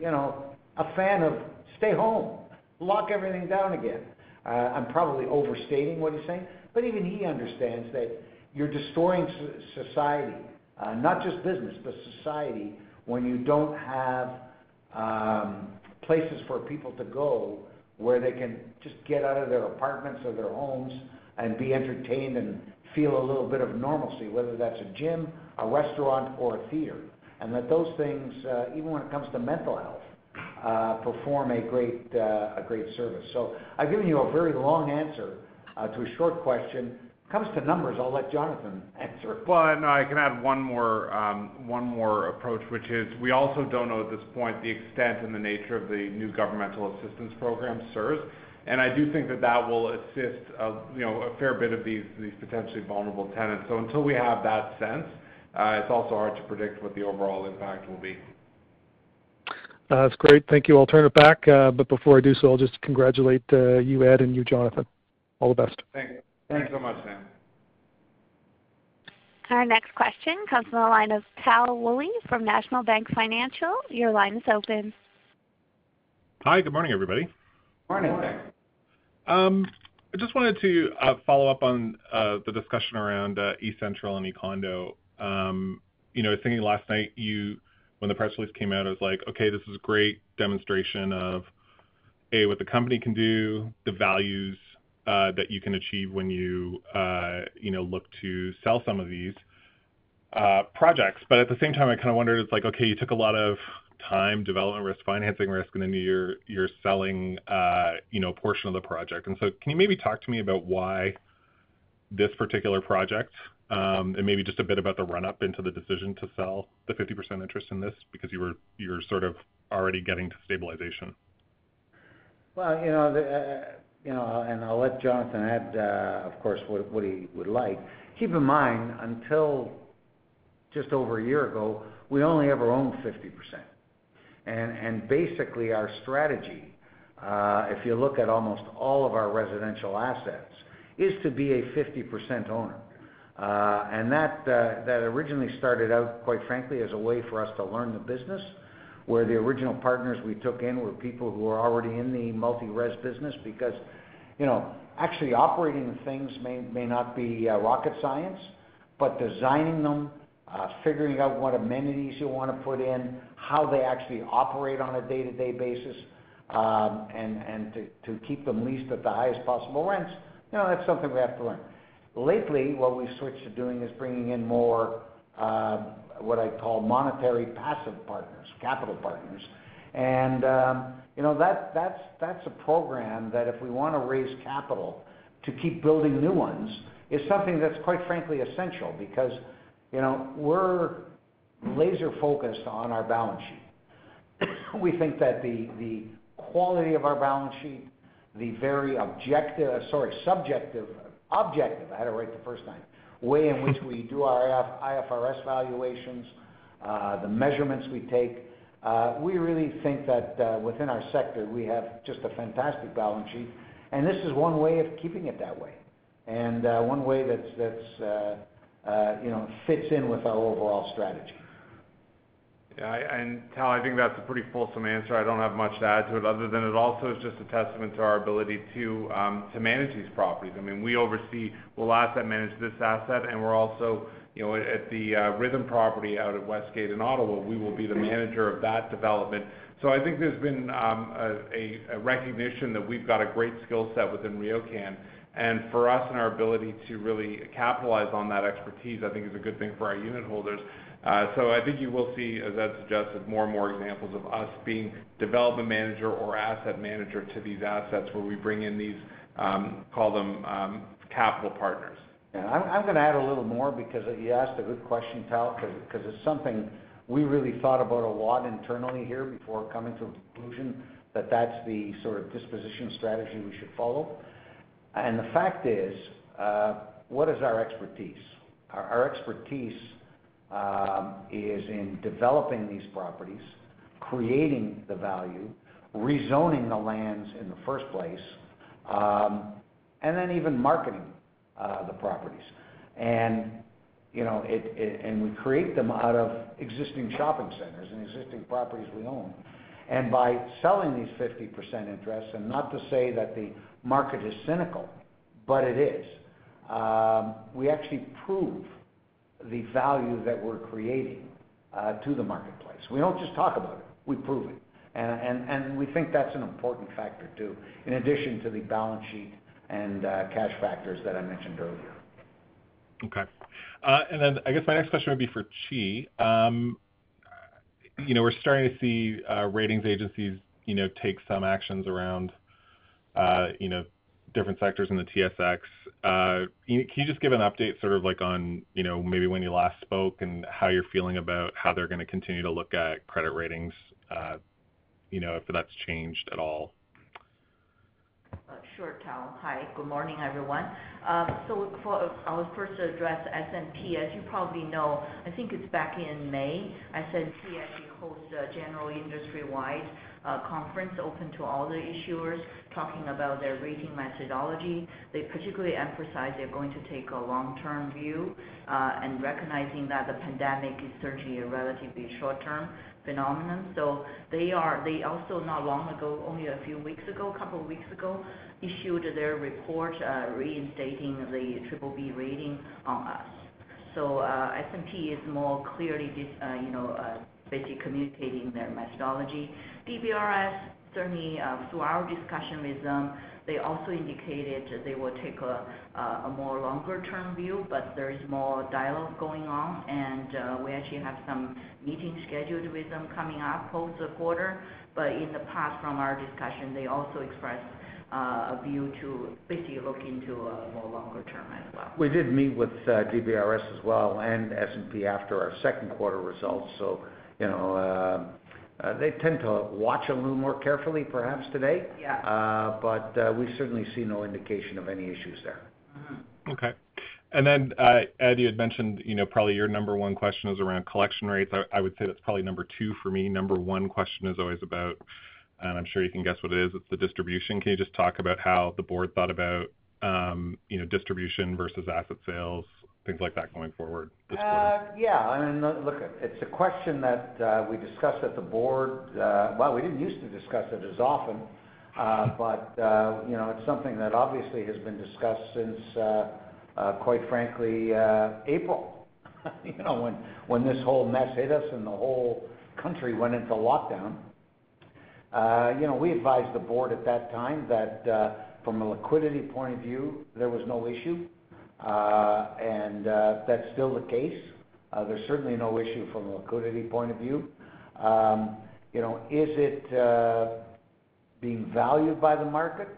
you know, a fan of stay home, lock everything down again. I'm probably overstating what he's saying, but even he understands that you're destroying society, Uh, not just business, but society, when you don't have um, places for people to go where they can just get out of their apartments or their homes and be entertained and feel a little bit of normalcy, whether that's a gym, a restaurant, or a theater. And that those things, uh, even when it comes to mental health, uh, perform a great uh a great service. So I've given you a very long answer to a short question. Comes to numbers, I'll let Jonathan answer. Well, no, I can add one more um one more approach, which is we also don't know at this point the extent and the nature of the new governmental assistance program, CERS. I do think that that will assist, you know, a fair bit of these these potentially vulnerable tenants. So until we have that sense, it's also hard to predict what the overall impact will be. That's great. Thank you. I'll turn it back. Uh but before I do so, I'll just congratulate you, Ed, and you, Jonathan. All the best. Thank you. Thanks so much, Sam. Our next question comes from the line of Tal Woolley from National Bank Financial. Your line is open. Hi. Good morning, everybody. Morning. Um, I just wanted to uh, follow up on uh, the discussion around uh, eCentral and eCondo. Um, you know, I was thinking last night you when the press release came out, it was like, okay, this is a great demonstration of A, what the company can do, the values Uh, that you can achieve when uh, you know, look to sell some of these uh, projects. But at the same time, I kind of wondered, it's like, okay, you took a lot of time, development risk, financing risk, and then you're selling, you know, a portion of the project. And so can you maybe talk to me about why this particular project, um, and maybe just a bit about the run-up into the decision to sell the 50% interest in this because you're sort of already getting to stabilization? Well, you know, and I'll and I'll let Jonathan add, of course, what he would like. Keep in mind, until just over a year ago, we only ever owned 50%. And and basically, our strategy, if you look at almost all of our residential assets, is to be a 50% owner. Uh and that uh that originally started out, quite frankly, as a way for us to learn the business, where the original partners we took in were people who were already in the multi-res business. Because, you know, actually operating things may not be uh, rocket science, but designing them, uh, figuring out what amenities you wanna put in, how they actually operate on a day-to-day basis, um, and to keep them leased at the highest possible rents, you know, that's something we have to learn. Lately, what we've switched to doing is bringing in more, um, what I call monetary passive partners, capital partners. And, um, you know, that's a program that if we wanna raise capital to keep building new ones, is something that's quite frankly essential because, you know, we're laser focused on our balance sheet. We think that the quality of our balance sheet, the very objective, sorry, subjective, objective, I had it right the first time, way in which we do our IFRS valuations, uh, the measurements we take, uh, we really think that uh, within our sector, we have just a fantastic balance sheet, and this is one way of keeping it that way. And one way that's you know fits in with our overall strategy. Yeah, Tal, I think that's a pretty fulsome answer. I don't have much to add to it other than it also is just a testament to our ability to um to manage these properties. I mean, we oversee, we'll asset manage this asset, and we're also, you know, at the Rhythm property out at Westgate in Ottawa, we will be the manager of that development. So I think there's been a recognition that we've got a great skill set within RioCan. And for us and our ability to really capitalize on that expertise, I think is a good thing for our unitholders. I think you will see, as Ed suggested, more and more examples of us being development manager or asset manager to these assets where we bring in these, um, call them, um, capital partners. Yeah. I'm gonna add a little more because you asked a good question, Tal, 'cause it's something we really thought about a lot internally here before coming to a conclusion that that's the sort of disposition strategy we should follow. And the fact is, uh, what is our expertise? Our expertise Um, is in developing these properties, creating the value, rezoning the lands in the first place, um, and then even marketing uh, the properties. And you know, we create them out of existing shopping centers and existing properties we own. And by selling these 50% interests, and not to say that the market is cynical, but it is, um, we actually prove the value that we're creating uh, to the marketplace. We don't just talk about it, we prove it. And we think that's an important factor too, in addition to the balance sheet and uh, cash factors that I mentioned earlier. Okay. Uh, and then I guess my next question would be for Qi. Um, you know, we're starting to see ratings agencies, you know, take some actions around, you know, different sectors in the TSX. Uh, can you just give an update sort of like on, you know, maybe when you last spoke and how you're feeling about how they're gonna continue to look at credit ratings, uh, you know, if that's changed at all? Uh, sure, Tal. Hi, good morning, everyone. Um, so I will first address S&P. As you probably know, I think it's back in May, S&P actually host a general industry-wide Uh, conference open to all the issuers talking about their rating methodology. They particularly emphasize they're going to take a long-term view uh, and recognizing that the pandemic is certainly a relatively short-term phenomenon. So they also not long ago, only a few weeks ago, a couple of weeks ago, issued their report uh, reinstating the BBB rating on us. So S&P is more clearly, you know, basically communicating their methodology. DBRS certainly, uh, through our discussion with them, they also indicated they will take a more longer-term view, but there is more dialogue going on, and uh, we actually have some meetings scheduled with them coming up post the quarter. But in the past, from our discussion, they also expressed uh, a view to basically look into a more longer term as well. We did meet with DBRS as well and S&P after our second quarter results. You know, uh, uh, they tend to watch a little more carefully perhaps today. Yeah. Uh, but we certainly see no indication of any issues there. Mm-hmm. Okay. And then, Ed, you had mentioned, you know, probably your number one question is around collection rates. I would say that's probably number two for me. Number one question is always about, and I'm sure you can guess what it is, it's the distribution. Can you just talk about how the board thought about, um, you know, distribution versus asset sales, things like that going forward this uh, quarter? Yeah. I mean, look, it's a question that uh, we discussed at the board. Uh, well, we didn't use to discuss it as often, but you know, it's something that obviously has been discussed since quite frankly April. You know, when this whole mess hit us and the whole country went into lockdown. You know, we advised the board at that time that from a liquidity point of view, there was no issue. Uh, and uh, that's still the case. Uh, there's certainly no issue from a liquidity point of view. Um, you know, is it being valued by the market?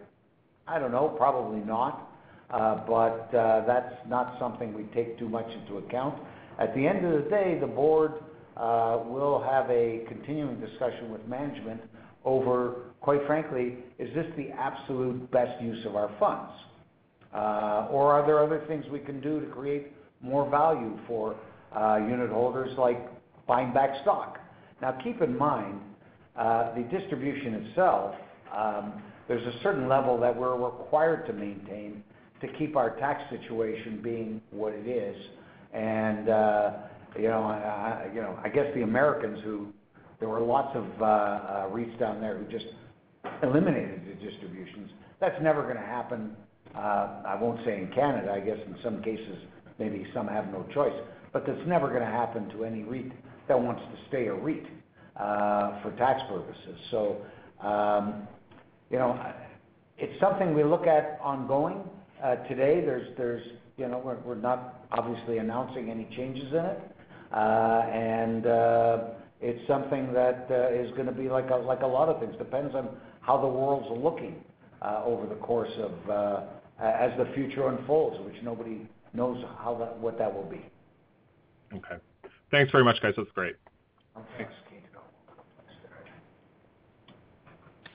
I don't know, probably not. But that's not something we take too much into account. At the end of the day, the board will have a continuing discussion with management over, quite frankly, is this the absolute best use of our funds? Uh, or are there other things we can do to create more value for uh, unitholders, like buying back stock? Now, keep in mind, uh, the distribution itself, um, there's a certain level that we're required to maintain to keep our tax situation being what it is. And uh, you know, I guess the Americans who there were lots of REITs down there who just eliminated the distributions. That's never gonna happen, Uh, I won't say in Canada. I guess in some cases, maybe some have no choice. But that's never gonna happen to any REIT that wants to stay a REIT uh, for tax purposes. So, um, you know, it's something we look at ongoing. Uh, today, there's you know, we're not obviously announcing any changes in it. And it's something that is gonna be like a lot of things. Depends on how the world's looking over the course of Uh, as the future unfolds, which nobody knows what that will be. Okay. Thanks very much, guys. That's great. Thanks.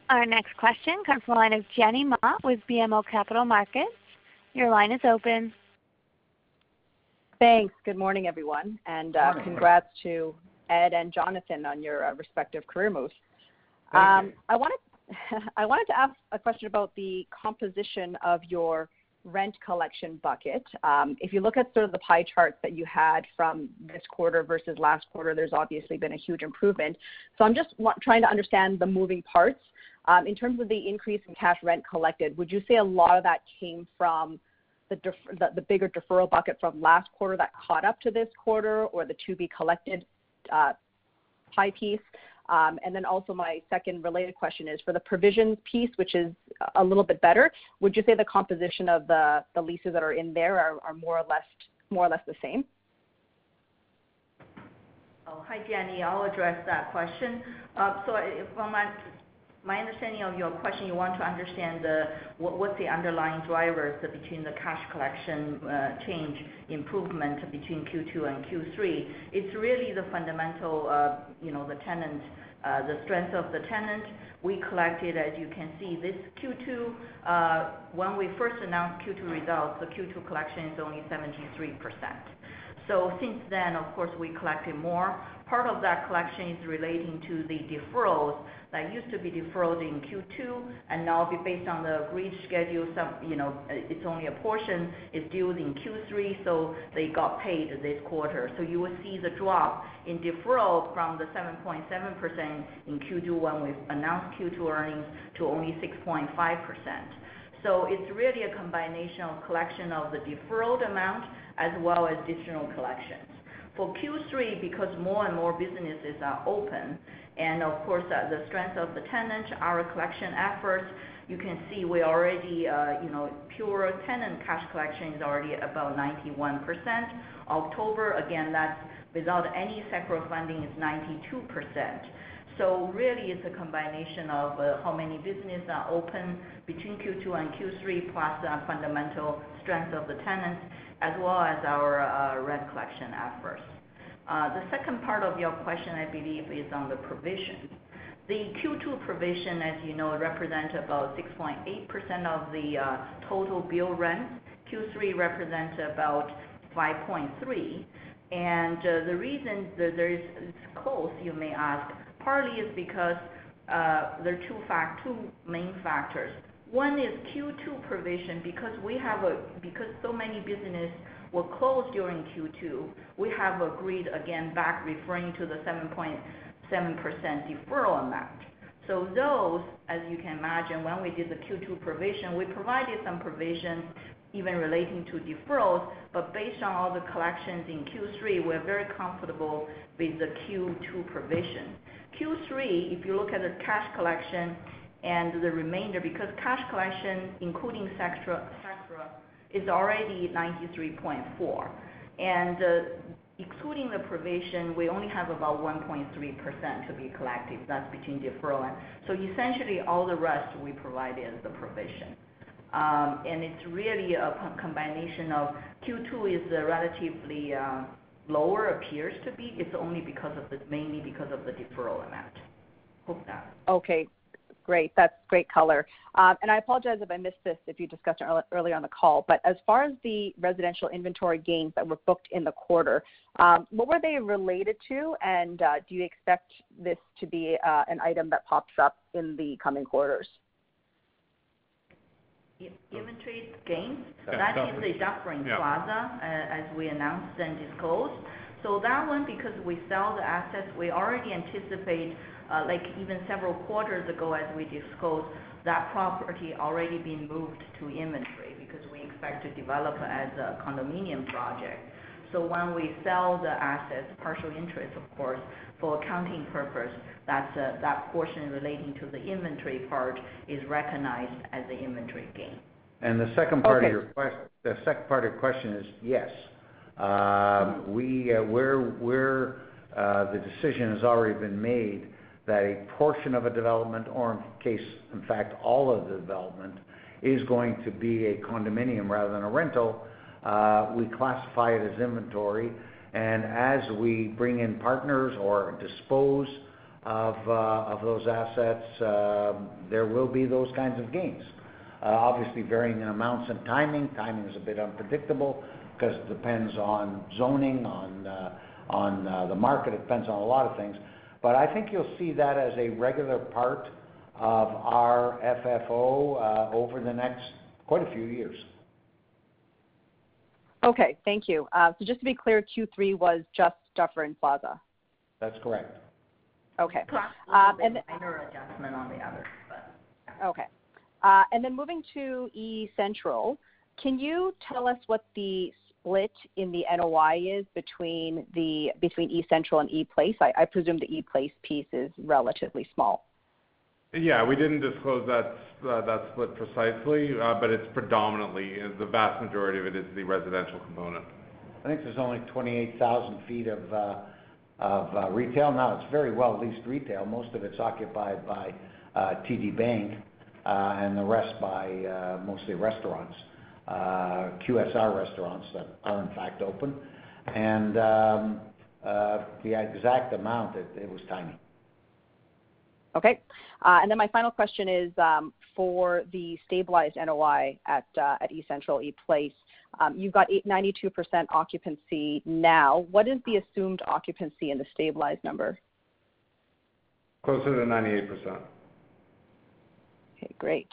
Our next question comes from the line of Jenny Ma with BMO Capital Markets. Your line is open. Thanks. Good morning, everyone. Good uh, morning. Congrats to Ed and Jonathan on your uh, respective career moves. Thank you. Um, I wanted to ask a question about the composition of your rent collection bucket. Um, if you look at sort of the pie charts that you had from this quarter versus last quarter, there's obviously been a huge improvement. So I'm just trying to understand the moving parts. Um, in terms of the increase in cash rent collected, would you say a lot of that came from the the bigger deferral bucket from last quarter that caught up to this quarter or the to be collected uh, pie piece? Um, also my second related question is for the provisions piece, which is a little bit better, would you say the composition of the the leases that are in there are more or less more or less the same? Oh, hi, Jenny. I'll address that question. Uh, so uh, from my my understanding of your question, you want to understand the what's the underlying drivers between the cash collection uh, change improvement between Q2 and Q3. It's really the fundamental, uh, you know, the tenant, Uh, the strength of the tenant. We collected, as you can see, this Q2, uh, when we first announced Q2 results, the Q2 collection is only 73%. So since then, of course, we collected more. Part of that collection is relating to the deferrals that used to be deferred in Q2 and now be based on the agreed schedule, some, you know, it's only a portion is due in Q3, so they got paid this quarter. So you will see the drop in deferral from the 7.7% in Q2 when we announced Q2 earnings to only 6.5%. So it's really a combination of collection of the deferred amount as well as additional collections. For Q3, because more and more businesses are open, and of course, uh, the strength of the tenant, our collection efforts, you can see we already, uh, you know, pure tenant cash collection is already about 91%. October, again, that's without any CECRA funding, is 92%. So really it's a combination of uh, how many businesses are open between Q2 and Q3, plus the fundamental strength of the tenants, as well as our uh, rent collection efforts. Uh, the second part of your question, I believe, is on the provision. The Q2 provision, as you know, represents about 6.8% of the uh, total bill rent. Q3 represents about 5.3%. And the reason that there's it's close, you may ask, partly is because there are two main factors. One is Q2 provision, because we have a because so many businesses were closed during Q2, we have agreed again back referring to the 7.7% deferral amount. So those, as you can imagine, when we did the Q2 provision, we provided some provisions even relating to deferrals. But based on all the collections in Q3, we're very comfortable with the Q2 provision. Q3, if you look at the cash collection and the remainder, because cash collection, including CECRA, is already 93.4%. Uh, excluding the provision, we only have about 1.3% to be collected. That's between deferral and So essentially all the rest we provided as the provision. Um, and it's really a combination of Q2 is relatively um, lower appears to be. It's only because of mainly because of the deferral amount. Hope that. Okay, great. That's great color. Um, and I apologize if I missed this, if you discussed it earlier on the call. But as far as the residential inventory gains that were booked in the quarter, um, what were they related to? And uh, do you expect this to be uh, an item that pops up in the coming quarters? Inventory gains? Yeah. That is the Dufferin Plaza, uh, as we announced and disclosed. So That one, because we sell the assets, we already anticipate, Uh, like even several quarters ago as we disclosed, that property already been moved to inventory because we expect to develop as a condominium project. So when we sell the assets, partial interest, of course, for accounting purpose, that's uh, that portion relating to the inventory part is recognized as the inventory gain. And the second part of your Okay. The second part of your question is yes. Uh, we where where the decision has already been made that a portion of a development or in case, in fact, all of the development is going to be a condominium rather than a rental. Uh, we classify it as inventory. And as we bring in partners or dispose of uh, those assets, uh, there will be those kinds of gains. Obviously varying in amounts and timing. Timing is a bit unpredictable because it depends on zoning, on the market. It depends on a lot of things. I think you'll see that as a regular part of our FFO uh, over the next quite a few years. Okay, thank you. Uh so just to be clear, Q3 was just Dufferin Plaza? That's correct. Okay. Plus uh, a minor adjustment on the others, but. Okay. Uh, moving to eCentral, can you tell us what the split in the NOI is between the between eCentral and ePlace? I presume the ePlace piece is relatively small. Yeah, we didn't disclose that uh, split precisely, uh, but it's predominantly uh, the vast majority of it is the residential component. I think there's only 28,000 sq ft of retail. Now, it's very well leased retail. Most of it's occupied by TD Bank, and the rest by mostly restaurants, Uh, QSR restaurants that are in fact open. And um, uh, the exact amount, it was tiny. Okay. Uh and then my final question is, um, for the stabilized NOI at uh, at eCentral, ePlace, um, you've got 92% occupancy now. What is the assumed occupancy in the stabilized number? Closer to 98%. Okay, great.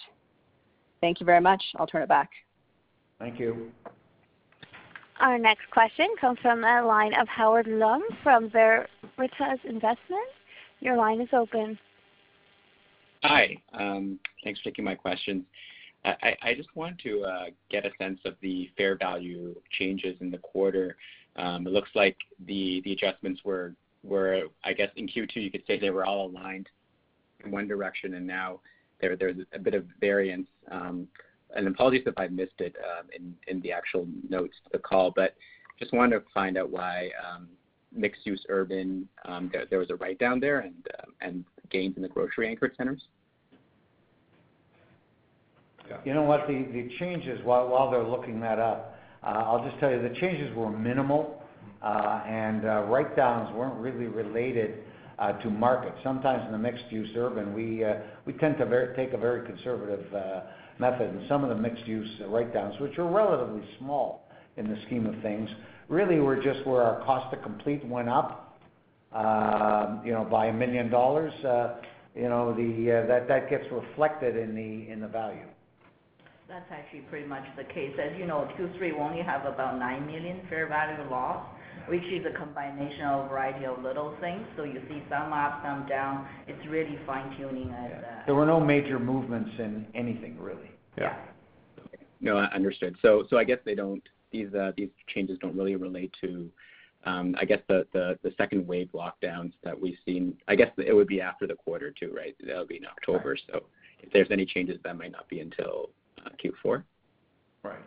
Thank you very much. I'll turn it back. Thank you. Our next question comes from the line of Howard Leung from Veritas Investment. Your line is open. Hi. Um, thanks for taking my question. I just want to uh, get a sense of the fair value changes in the quarter. Um, it looks like the adjustments were, I guess in Q2, you could say they were all aligned in one direction, and now there's a bit of variance. Um, And apologies if I missed it um, in the actual notes to the call, but just wanted to find out why um, mixed-use urban um, there was a write-down there and gains in the grocery-anchored centers. You know what? The changes, while they're looking that up, uh, I'll just tell you the changes were minimal, uh, and uh, write-downs weren't really related Uh, to market. Sometimes in the mixed-use urban, we uh, we tend to take a very conservative uh, method, and some of the mixed-use write-downs, which are relatively small in the scheme of things, really were just where our cost to complete went up, um, you know, by 1 million dollars. You know, the uh that gets reflected in the in the value. That's actually pretty much the case. As you know, Q3, we only have about 9 million fair value loss, which is a combination of a variety of little things. So you see some up, some down. It's really fine-tuning as There were no major movements in anything, really. Yeah. No, I understood. So so I guess they don't these uh, changes don't really relate to, um, I guess the second wave lockdowns that we've seen. I guess it would be after the quarter too, right? That would be in October. Right. If there's any changes, that might not be until uh, Q4. Right.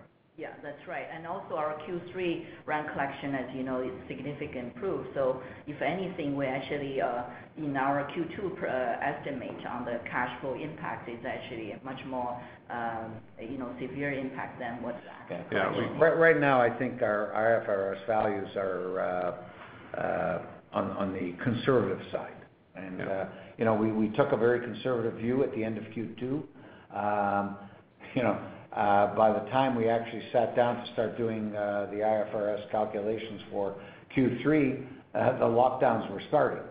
Yeah, that's right. And also our Q3 rent collection, as you know, is significantly improved. So, if anything, we actually uh, in our Q2 uh, estimate on the cash flow impact is actually a much more, um, you know, severe impact than what's Okay. Yeah. Right now, I think our IFRS values are uh, on the conservative side. Yeah. You know, we took a very conservative view at the end of Q2. Um, you know, Uh, by the time we actually sat down to start doing uh, the IFRS calculations for Q3, uh, the lockdowns were starting.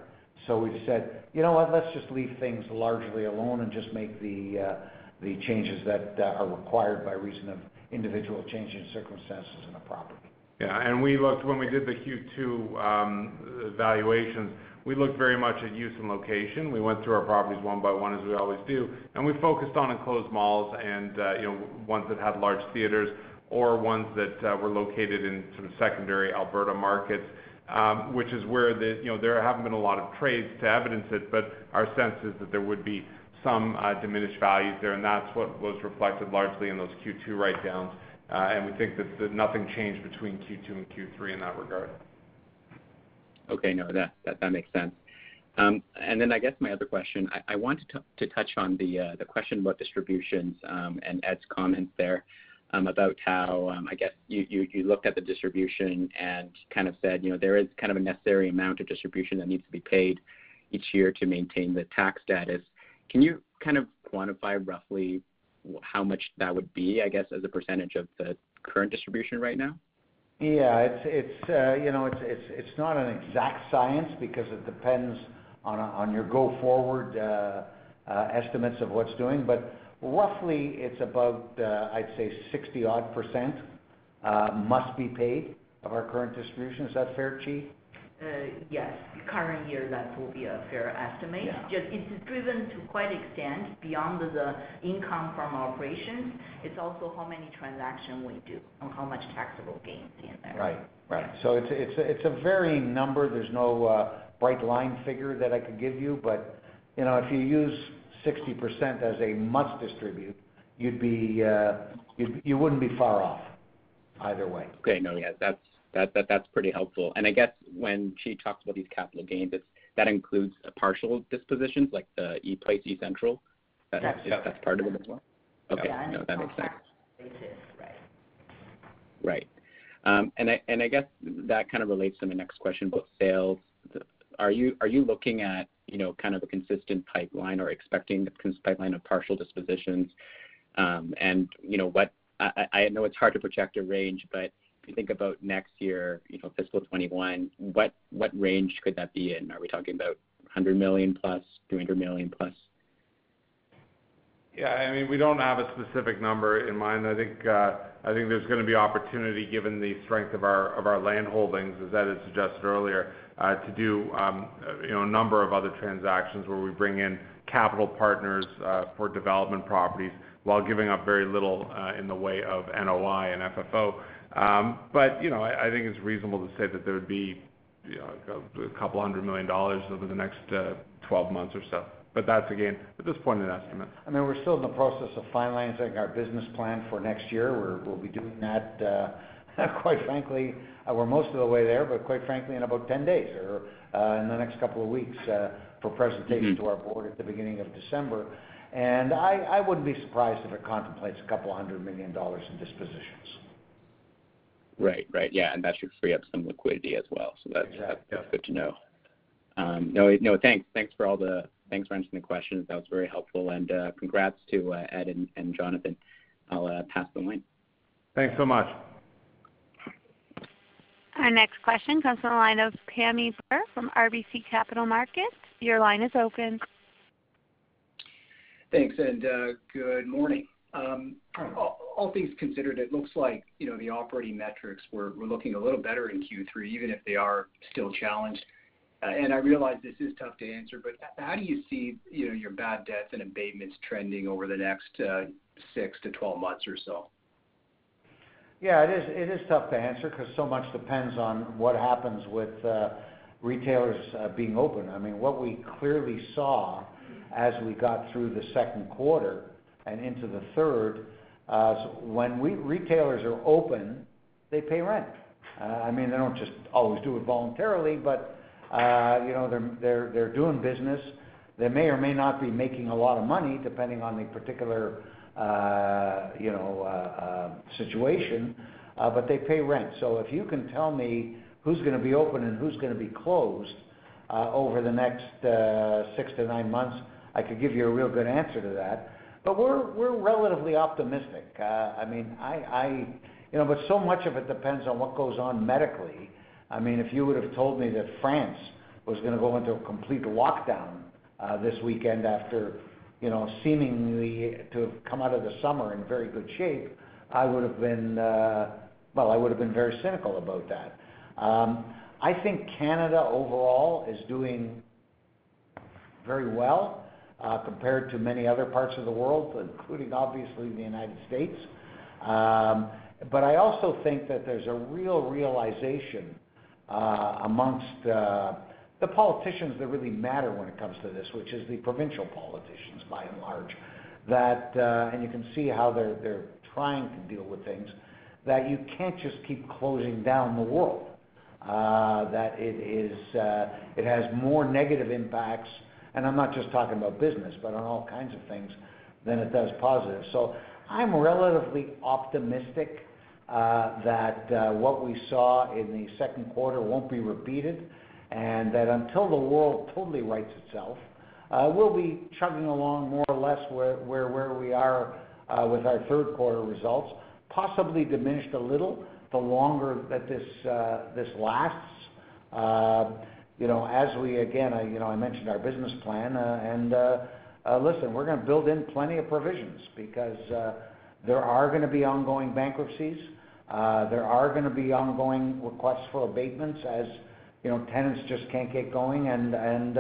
So we said, "You know what? Let's just leave things largely alone and just make the uh the changes that are required by reason of individual changing circumstances in a property. Yeah. And we looked when we did the Q2 um, evaluations, we looked very much at use and location. We went through our properties one by one, as we always do, and we focused on enclosed malls and, uh, you know, ones that had large theaters or ones that uh, were located in sort of secondary Alberta markets, um, which is where the, you know, there haven't been a lot of trades to evidence it, but our sense is that there would be some uh, diminished values there, and that's what was reflected largely in those Q2 write-downs. Uh and we think that nothing changed between Q2 and Q3 in that regard. Okay. No, that makes sense. Um and then I guess my other question, I wanted to touch on the uh, question about distributions, um, and Ed's comments there, um, about how um, I guess you looked at the distribution and kind of said, you know, there is kind of a necessary amount of distribution that needs to be paid each year to maintain the tax status. Can you kind of quantify roughly how much that would be, I guess, as a percentage of the current distribution right now? Yeah. It's uh you know it's not an exact science because it depends on your go forward estimates of what's doing. But roughly it's about, I'd say 60-odd% percent uh must be paid of our current distribution. Is that fair, Qi? Uh, yes. Current year, that will be a fair estimate. Yeah. Just it's driven to quite extent beyond the income from operations. It's also how many transactions we do and how much taxable gains in there. Right. Right. So it's a varying number. There's no uh, bright line figure that I could give you. But, you know, if you use 60% as a must distribute, you'd be, uh, you wouldn't be far off either way. Okay. No, yeah, that's pretty helpful. And I guess when she talks about these capital gains, that includes partial dispositions like the ePlace, eCentral? That's right. That's part of it as well? Yeah. Okay. No, that makes sense. It is. Right. Right. Um, I guess that kind of relates to my next question about sales. Are you looking at, you know, kind of a consistent pipeline or expecting a consistent pipeline of partial dispositions? Um, and you know, I know it's hard to project a range, but you think about next year, you know, fiscal 2021, what range could that be in? Are we talking about 100 million plus, 200 million plus? Yeah. I mean, we don't have a specific number in mind. I think uh I think there's gonna be opportunity given the strength of our of our land holdings, as Ed had suggested earlier, uh, to do um, you know, a number of other transactions where we bring in capital partners uh, for development properties while giving up very little uh, in the way of NOI and FFO. Um, you know, I think it's reasonable to say that there would be, you know, a couple hundred million dollars over the next uh, 12 months or so. But that's again, at this point, an estimate. I mean, we're still in the process of finalizing our business plan for next year. We'll be doing that, uh, quite frankly, uh, we're most of the way there, but quite frankly, in about 10 days or in the next couple of weeks, for presentation mm-hmm. to our board at the beginning of December. And I I wouldn't be surprised if it contemplates a couple hundred million dollars in dispositions. Right. Right. Yeah, and that should free up some liquidity as well. Exactly. That's good to know. Um, no, no, thanks Thanks for all the thanks for answering the questions. That was very helpful. And uh, congrats to uh, Ed and Jonathan. I'll uh, pass the line. Thanks so much. Our next question comes from the line of Pammi Bir from RBC Capital Markets. Your line is open. Thanks, and uh, good morning. Um, all things considered, it looks like, you know, the operating metrics were looking a little better in Q3, even if they are still challenged. Uh, and I realize this is tough to answer, but how do you see, you know, your bad debts and abatements trending over the next uh, six to 12 months or so? Yeah, it is tough to answer because so much depends on what happens with uh, retailers being open. I mean, what we clearly saw as we got through the second quarter and into the third, uh, when retailers are open, they pay rent. Uh, I mean, they don't just always do it voluntarily, but uh, you know, they're doing business. They may or may not be making a lot of money, depending on the particular you know situation, but they pay rent. So if you can tell me who's gonna be open and who's gonna be closed over the next six to nine months, I could give you a real good answer to that. We're we're relatively optimistic. Uh, I mean, I you know, but so much of it depends on what goes on medically. I mean, if you would have told me that France was gonna go into a complete lockdown uh, this weekend after, you know, seemingly to have come out of the summer in very good shape, I would have been, uh, well, I would have been very cynical about that. Um, I think Canada overall is doing very well Uh, compared to many other parts of the world, including obviously the United States. Um but I also think that there's a real realization uh, amongst uh, the politicians that really matter when it comes to this, which is the provincial politicians by and large, that and you can see how they're trying to deal with things, that you can't just keep closing down the world. That it has more negative impacts, and I'm not just talking about business, but on all kinds of things than it does positive. So I'm relatively optimistic uh, that uh, what we saw in the second quarter won't be repeated, and that until the world totally rights itself, uh, we'll be chugging along more or less where we are with our third quarter results, possibly diminished a little the longer that this lasts. You know, as we again, I, you know, I mentioned our business plan, uh, and uh, uh, listen, we're gonna build in plenty of provisions because there are gonna be ongoing bankruptcies. There are gonna be ongoing requests for abatements as, you know, tenants just can't get going and and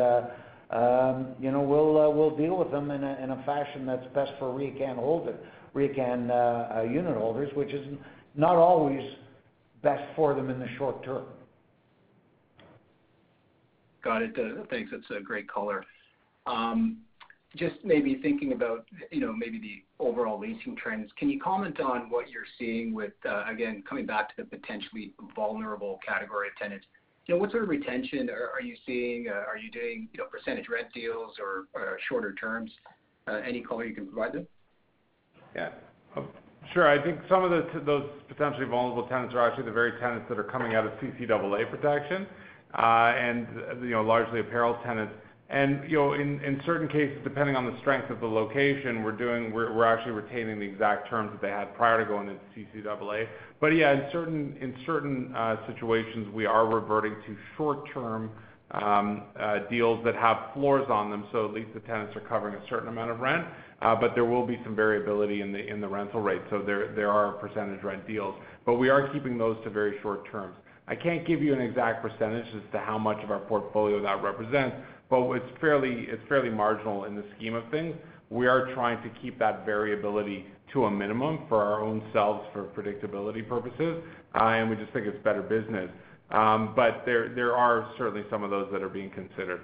um, you know, we'll uh we'll deal with them in a fashion that's best for RioCan unit holders, which is not always best for them in the short term. Got it. Uh, thanks. That's a great color. Um, just maybe thinking about, you know, maybe the overall leasing trends, can you comment on what you're seeing with, uh, again, coming back to the potentially vulnerable category of tenants? You know, what sort of retention are you seeing? Uh, are you doing, you know, percentage rent deals or shorter terms? Any color you can provide there? Yeah. Um, sure. I think some of those potentially vulnerable tenants are actually the very tenants that are coming out of CCAA protection, and, you know, largely apparel tenants. And you know, in certain cases, depending on the strength of the location, we're doing we're we're actually retaining the exact terms that they had prior to going into CCAA. But yeah, in certain in certain uh situations, we are reverting to short-term deals that have floors on them, so at least the tenants are covering a certain amount of rent. Uh but there will be some variability in the in the rental rate. So there there are percentage rent deals. But we are keeping those to very short terms. I can't give you an exact percentage as to how much of our portfolio that represents, but it's fairly marginal in the scheme of things. we are trying to keep that variability to a minimum for our own selves for predictability purposes, and we just think it's better business. Um but there there are certainly some of those that are being considered.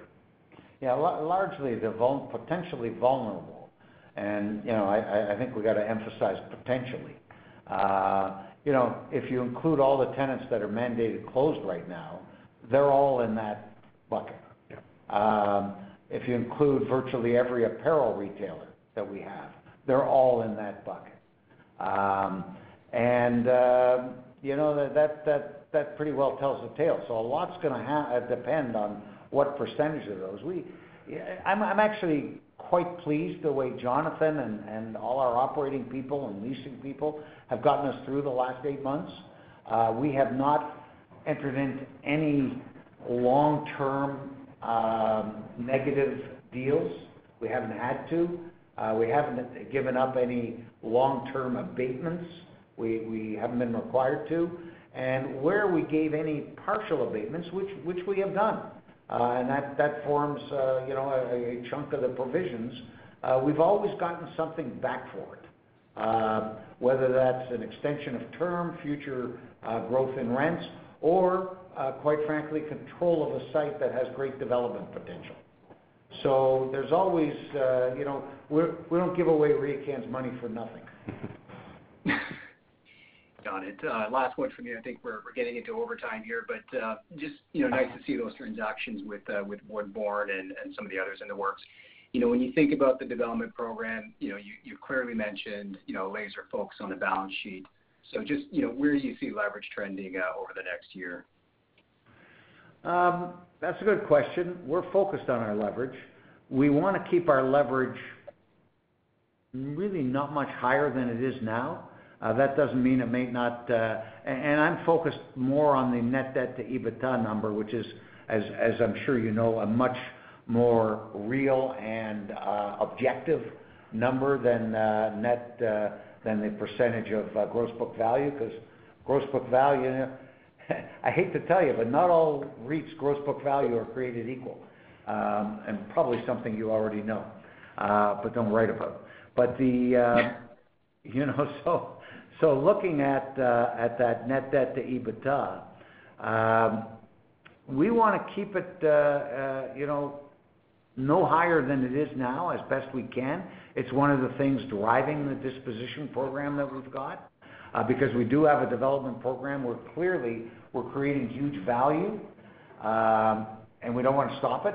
Yeah. Largely, they're potentially vulnerable. And you know, I think we gotta emphasize potentially. You know, if you include all the tenants that are mandated closed right now, they're all in that bucket. Yeah. Um, if you include virtually every apparel retailer that we have, they're all in that bucket. Um, and, uh, you know, that that that pretty well tells the tale. So a lot's gonna uh, depend on what percentage of those. We I'm I'm actually quite pleased the way Jonathan and all our operating people and leasing people have gotten us through the last eight months. Uh, we have not entered into any long-term um, negative deals. We haven't had to. Uh, we haven't given up any long-term abatements. We haven't been required to. And where we gave any partial abatements, which we have done, Uh, that forms, uh, you know, a chunk of the provisions, uh, we've always gotten something back for it. Um, whether that's an extension of term, future growth in rents, or quite frankly, control of a site that has great development potential. So there's always, you know, we don't give away RioCan's money for nothing. Got it. Uh, last one from me. I think we're getting into overtime here, but uh, just, you know, nice to see those transactions with uh, with Woodbourne and and some of the others in the works. You know, when you think about the development program, you know, you clearly mentioned, you know, laser focus on the balance sheet. So just, you know, where do you see leverage trending over the next year? Um, that's a good question. We're focused on our leverage. We wanna keep our leverage really not much higher than it is now. Uh, that doesn't mean it may not. Uh and I'm focused more on the net debt to EBITDA number, which is, as I'm sure you know, a much more real and uh, objective number than uh, net than the percentage of gross book value. 'Cause gross book value, I hate to tell you, but not all REITs gross book value are created equal. Um and probably something you already know, but don't write about. But the, you know, looking at uh at that net debt to EBITDA, um, we wanna keep it, uh, uh, you know, no higher than it is now as best we can. It's one of the things driving the disposition program that we've got, uh, because we do have a development program where clearly we're creating huge value, um, and we don't wanna stop it,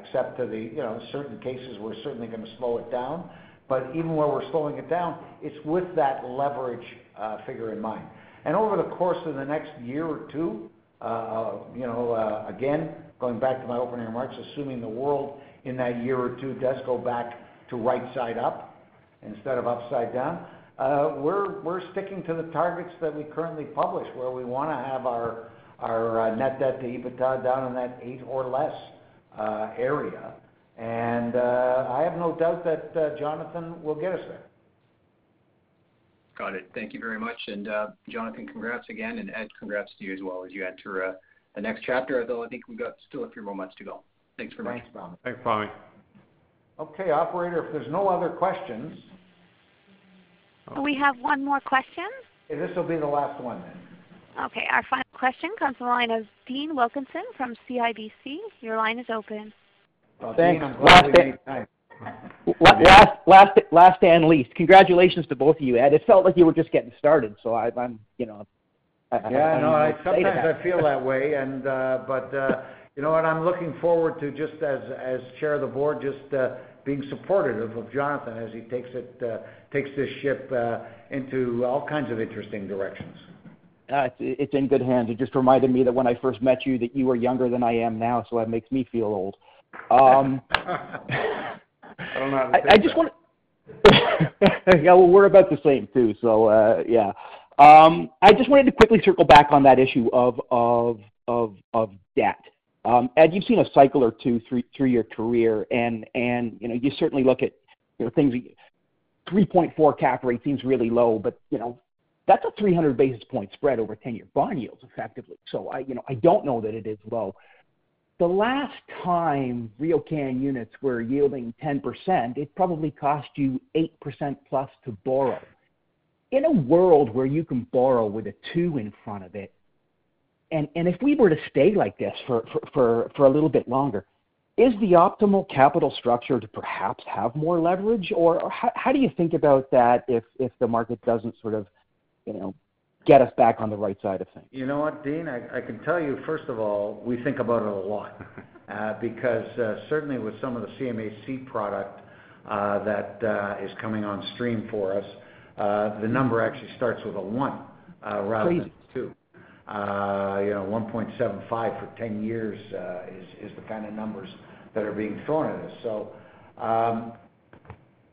except to the, you know, certain cases, we're certainly gonna slow it down. But even where we're slowing it down, it's with that leverage uh, figure in mind. And over the course of the next year or two, uh, uh, you know, again, going back to my opening remarks, assuming the world in that year or two does go back to right side up instead of upside down, uh, we're we're sticking to the targets that we currently publish, where we wanna have our our net debt to EBITDA down in that eight or less area. Uh, I have no doubt that uh, Jonathan will get us there. Got it. Thank you very much. And uh, Jonathan, congrats again, and Ed, congrats to you as well as you enter the next chapter, although I think we've got still a few more months to go. Thanks very much. Thanks, Pammi. Thanks, Pammi. Okay, operator, if there's no other questions. We have one more question. Okay, this will be the last one then. Okay. Our final question comes from the line of Dean Wilkinson from CIBC. Your line is open. Well, Dean, I'm glad we made time. Last and least, congratulations to both of you, Ed. It felt like you were just getting started, so I'm, you know, Yeah, no, sometimes I feel that way. And uh, but, uh, you know what? I'm looking forward to just as as chair of the board, just uh, being supportive of Jonathan as he takes it takes this ship into all kinds of interesting directions. It's in good hands. It just reminded me that when I first met you, that you were younger than I am now, so that makes me feel old. Um, I don't know how to take that. Yeah, well, we're about the same too, so uh, yeah. Um, I just wanted to quickly circle back on that issue of of of of debt. Um, Ed, you've seen a cycle or two through through your career, and and you know, you certainly look at you know, things. 3.4 cap rate seems really low, but you know, that's a 300 basis point spread over 10-year bond yields effectively. So I you know, I don't know that it is low. The last time RioCan units were yielding 10%, it probably cost you 8% plus to borrow. In a world where you can borrow with a two in front of it, and, and if we were to stay like this for, for, for, for a little bit longer, is the optimal capital structure to perhaps have more leverage? Or how, how do you think about that if, if the market doesn't sort of, you know, get us back on the right side of things? You know what, Dean? I, I can tell you, first of all, we think about it a lot. Uh, because uh, certainly with some of the CMHC product uh, that uh, is coming on stream for us, uh, the number actually starts with a 1 uh, rather Crazy. than 2. Uh, you know, 1.75 for 10 years uh, is, is the kind of numbers that are being thrown at us. So, um,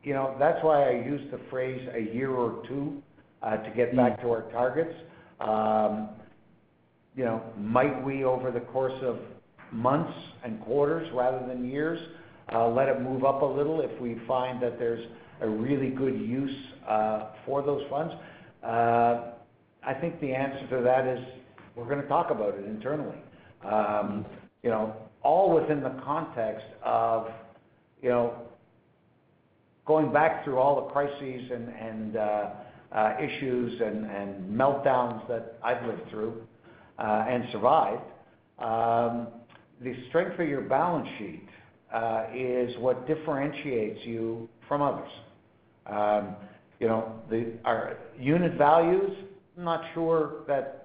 you know, that's why I use the phrase a year or two to get back to our targets. Um, You know, might we, over the course of months and quarters rather than years, uh, let it move up a little if we find that there's a really good use uh, for those funds? Uh, I think the answer to that is, we're gonna talk about it internally. Um, You know, all within the context of, you know, going back through all the crises and, uh, uh, issues and, meltdowns that I've lived through uh, and survived, um, the strength of your balance sheet uh, is what differentiates you from others. Um, you know, our unit values, I'm not sure that,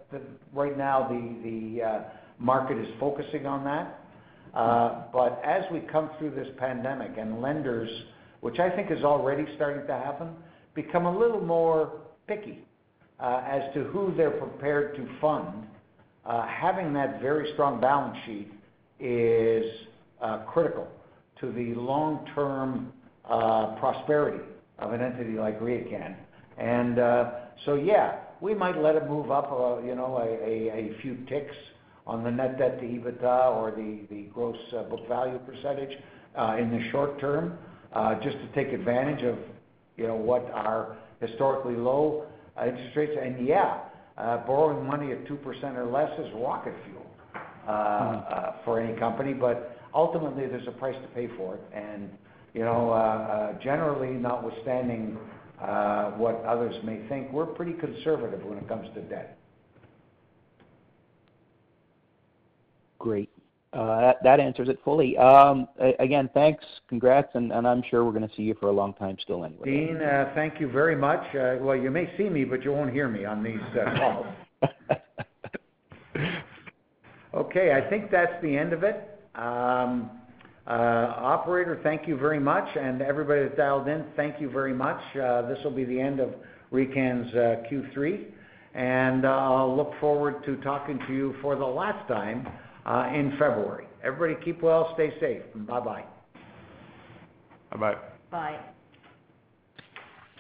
right now the, uh, market is focusing on that. Uh, but as we come through this pandemic and lenders, which I think is already starting to happen, become a little more picky uh, as to who they're prepared to fund, uh, having that very strong balance sheet is uh, critical to the long-term prosperity of an entity like RioCan. And so, yeah, we might let it move up, you know, a, few ticks on the net debt to EBITDA or the, gross book value percentage in the short term, just to take advantage of, you know, what are historically low interest rates. And yeah, uh, borrowing money at 2% or less is rocket fuel uh, uh, for any company, but ultimately there's a price to pay for it. And, you know, uh, uh, generally, notwithstanding uh, what others may think, we're pretty conservative when it comes to debt. Great. Uh, that, that answers it fully. Um, again, thanks, congrats, and, and I'm sure we're going to see you for a long time still anyway. Dean, uh, thank you very much. Uh, Well, you may see me, but you won't hear me on these uh, calls. Okay, I think that's the end of it. Um, uh, Operator, thank you very much, and everybody that dialed in, thank you very much. Uh, This will be the end of RioCan's uh, Q3, and uh, I'll look forward to talking to you for the last time Uh, in February. Everybody keep well, stay safe, and bye-bye. Bye-bye. Bye.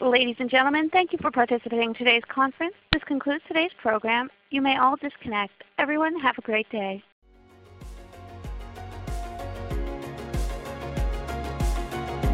Ladies and gentlemen, thank you for participating in today's conference. This concludes today's program. You may all disconnect. Everyone, have a great day.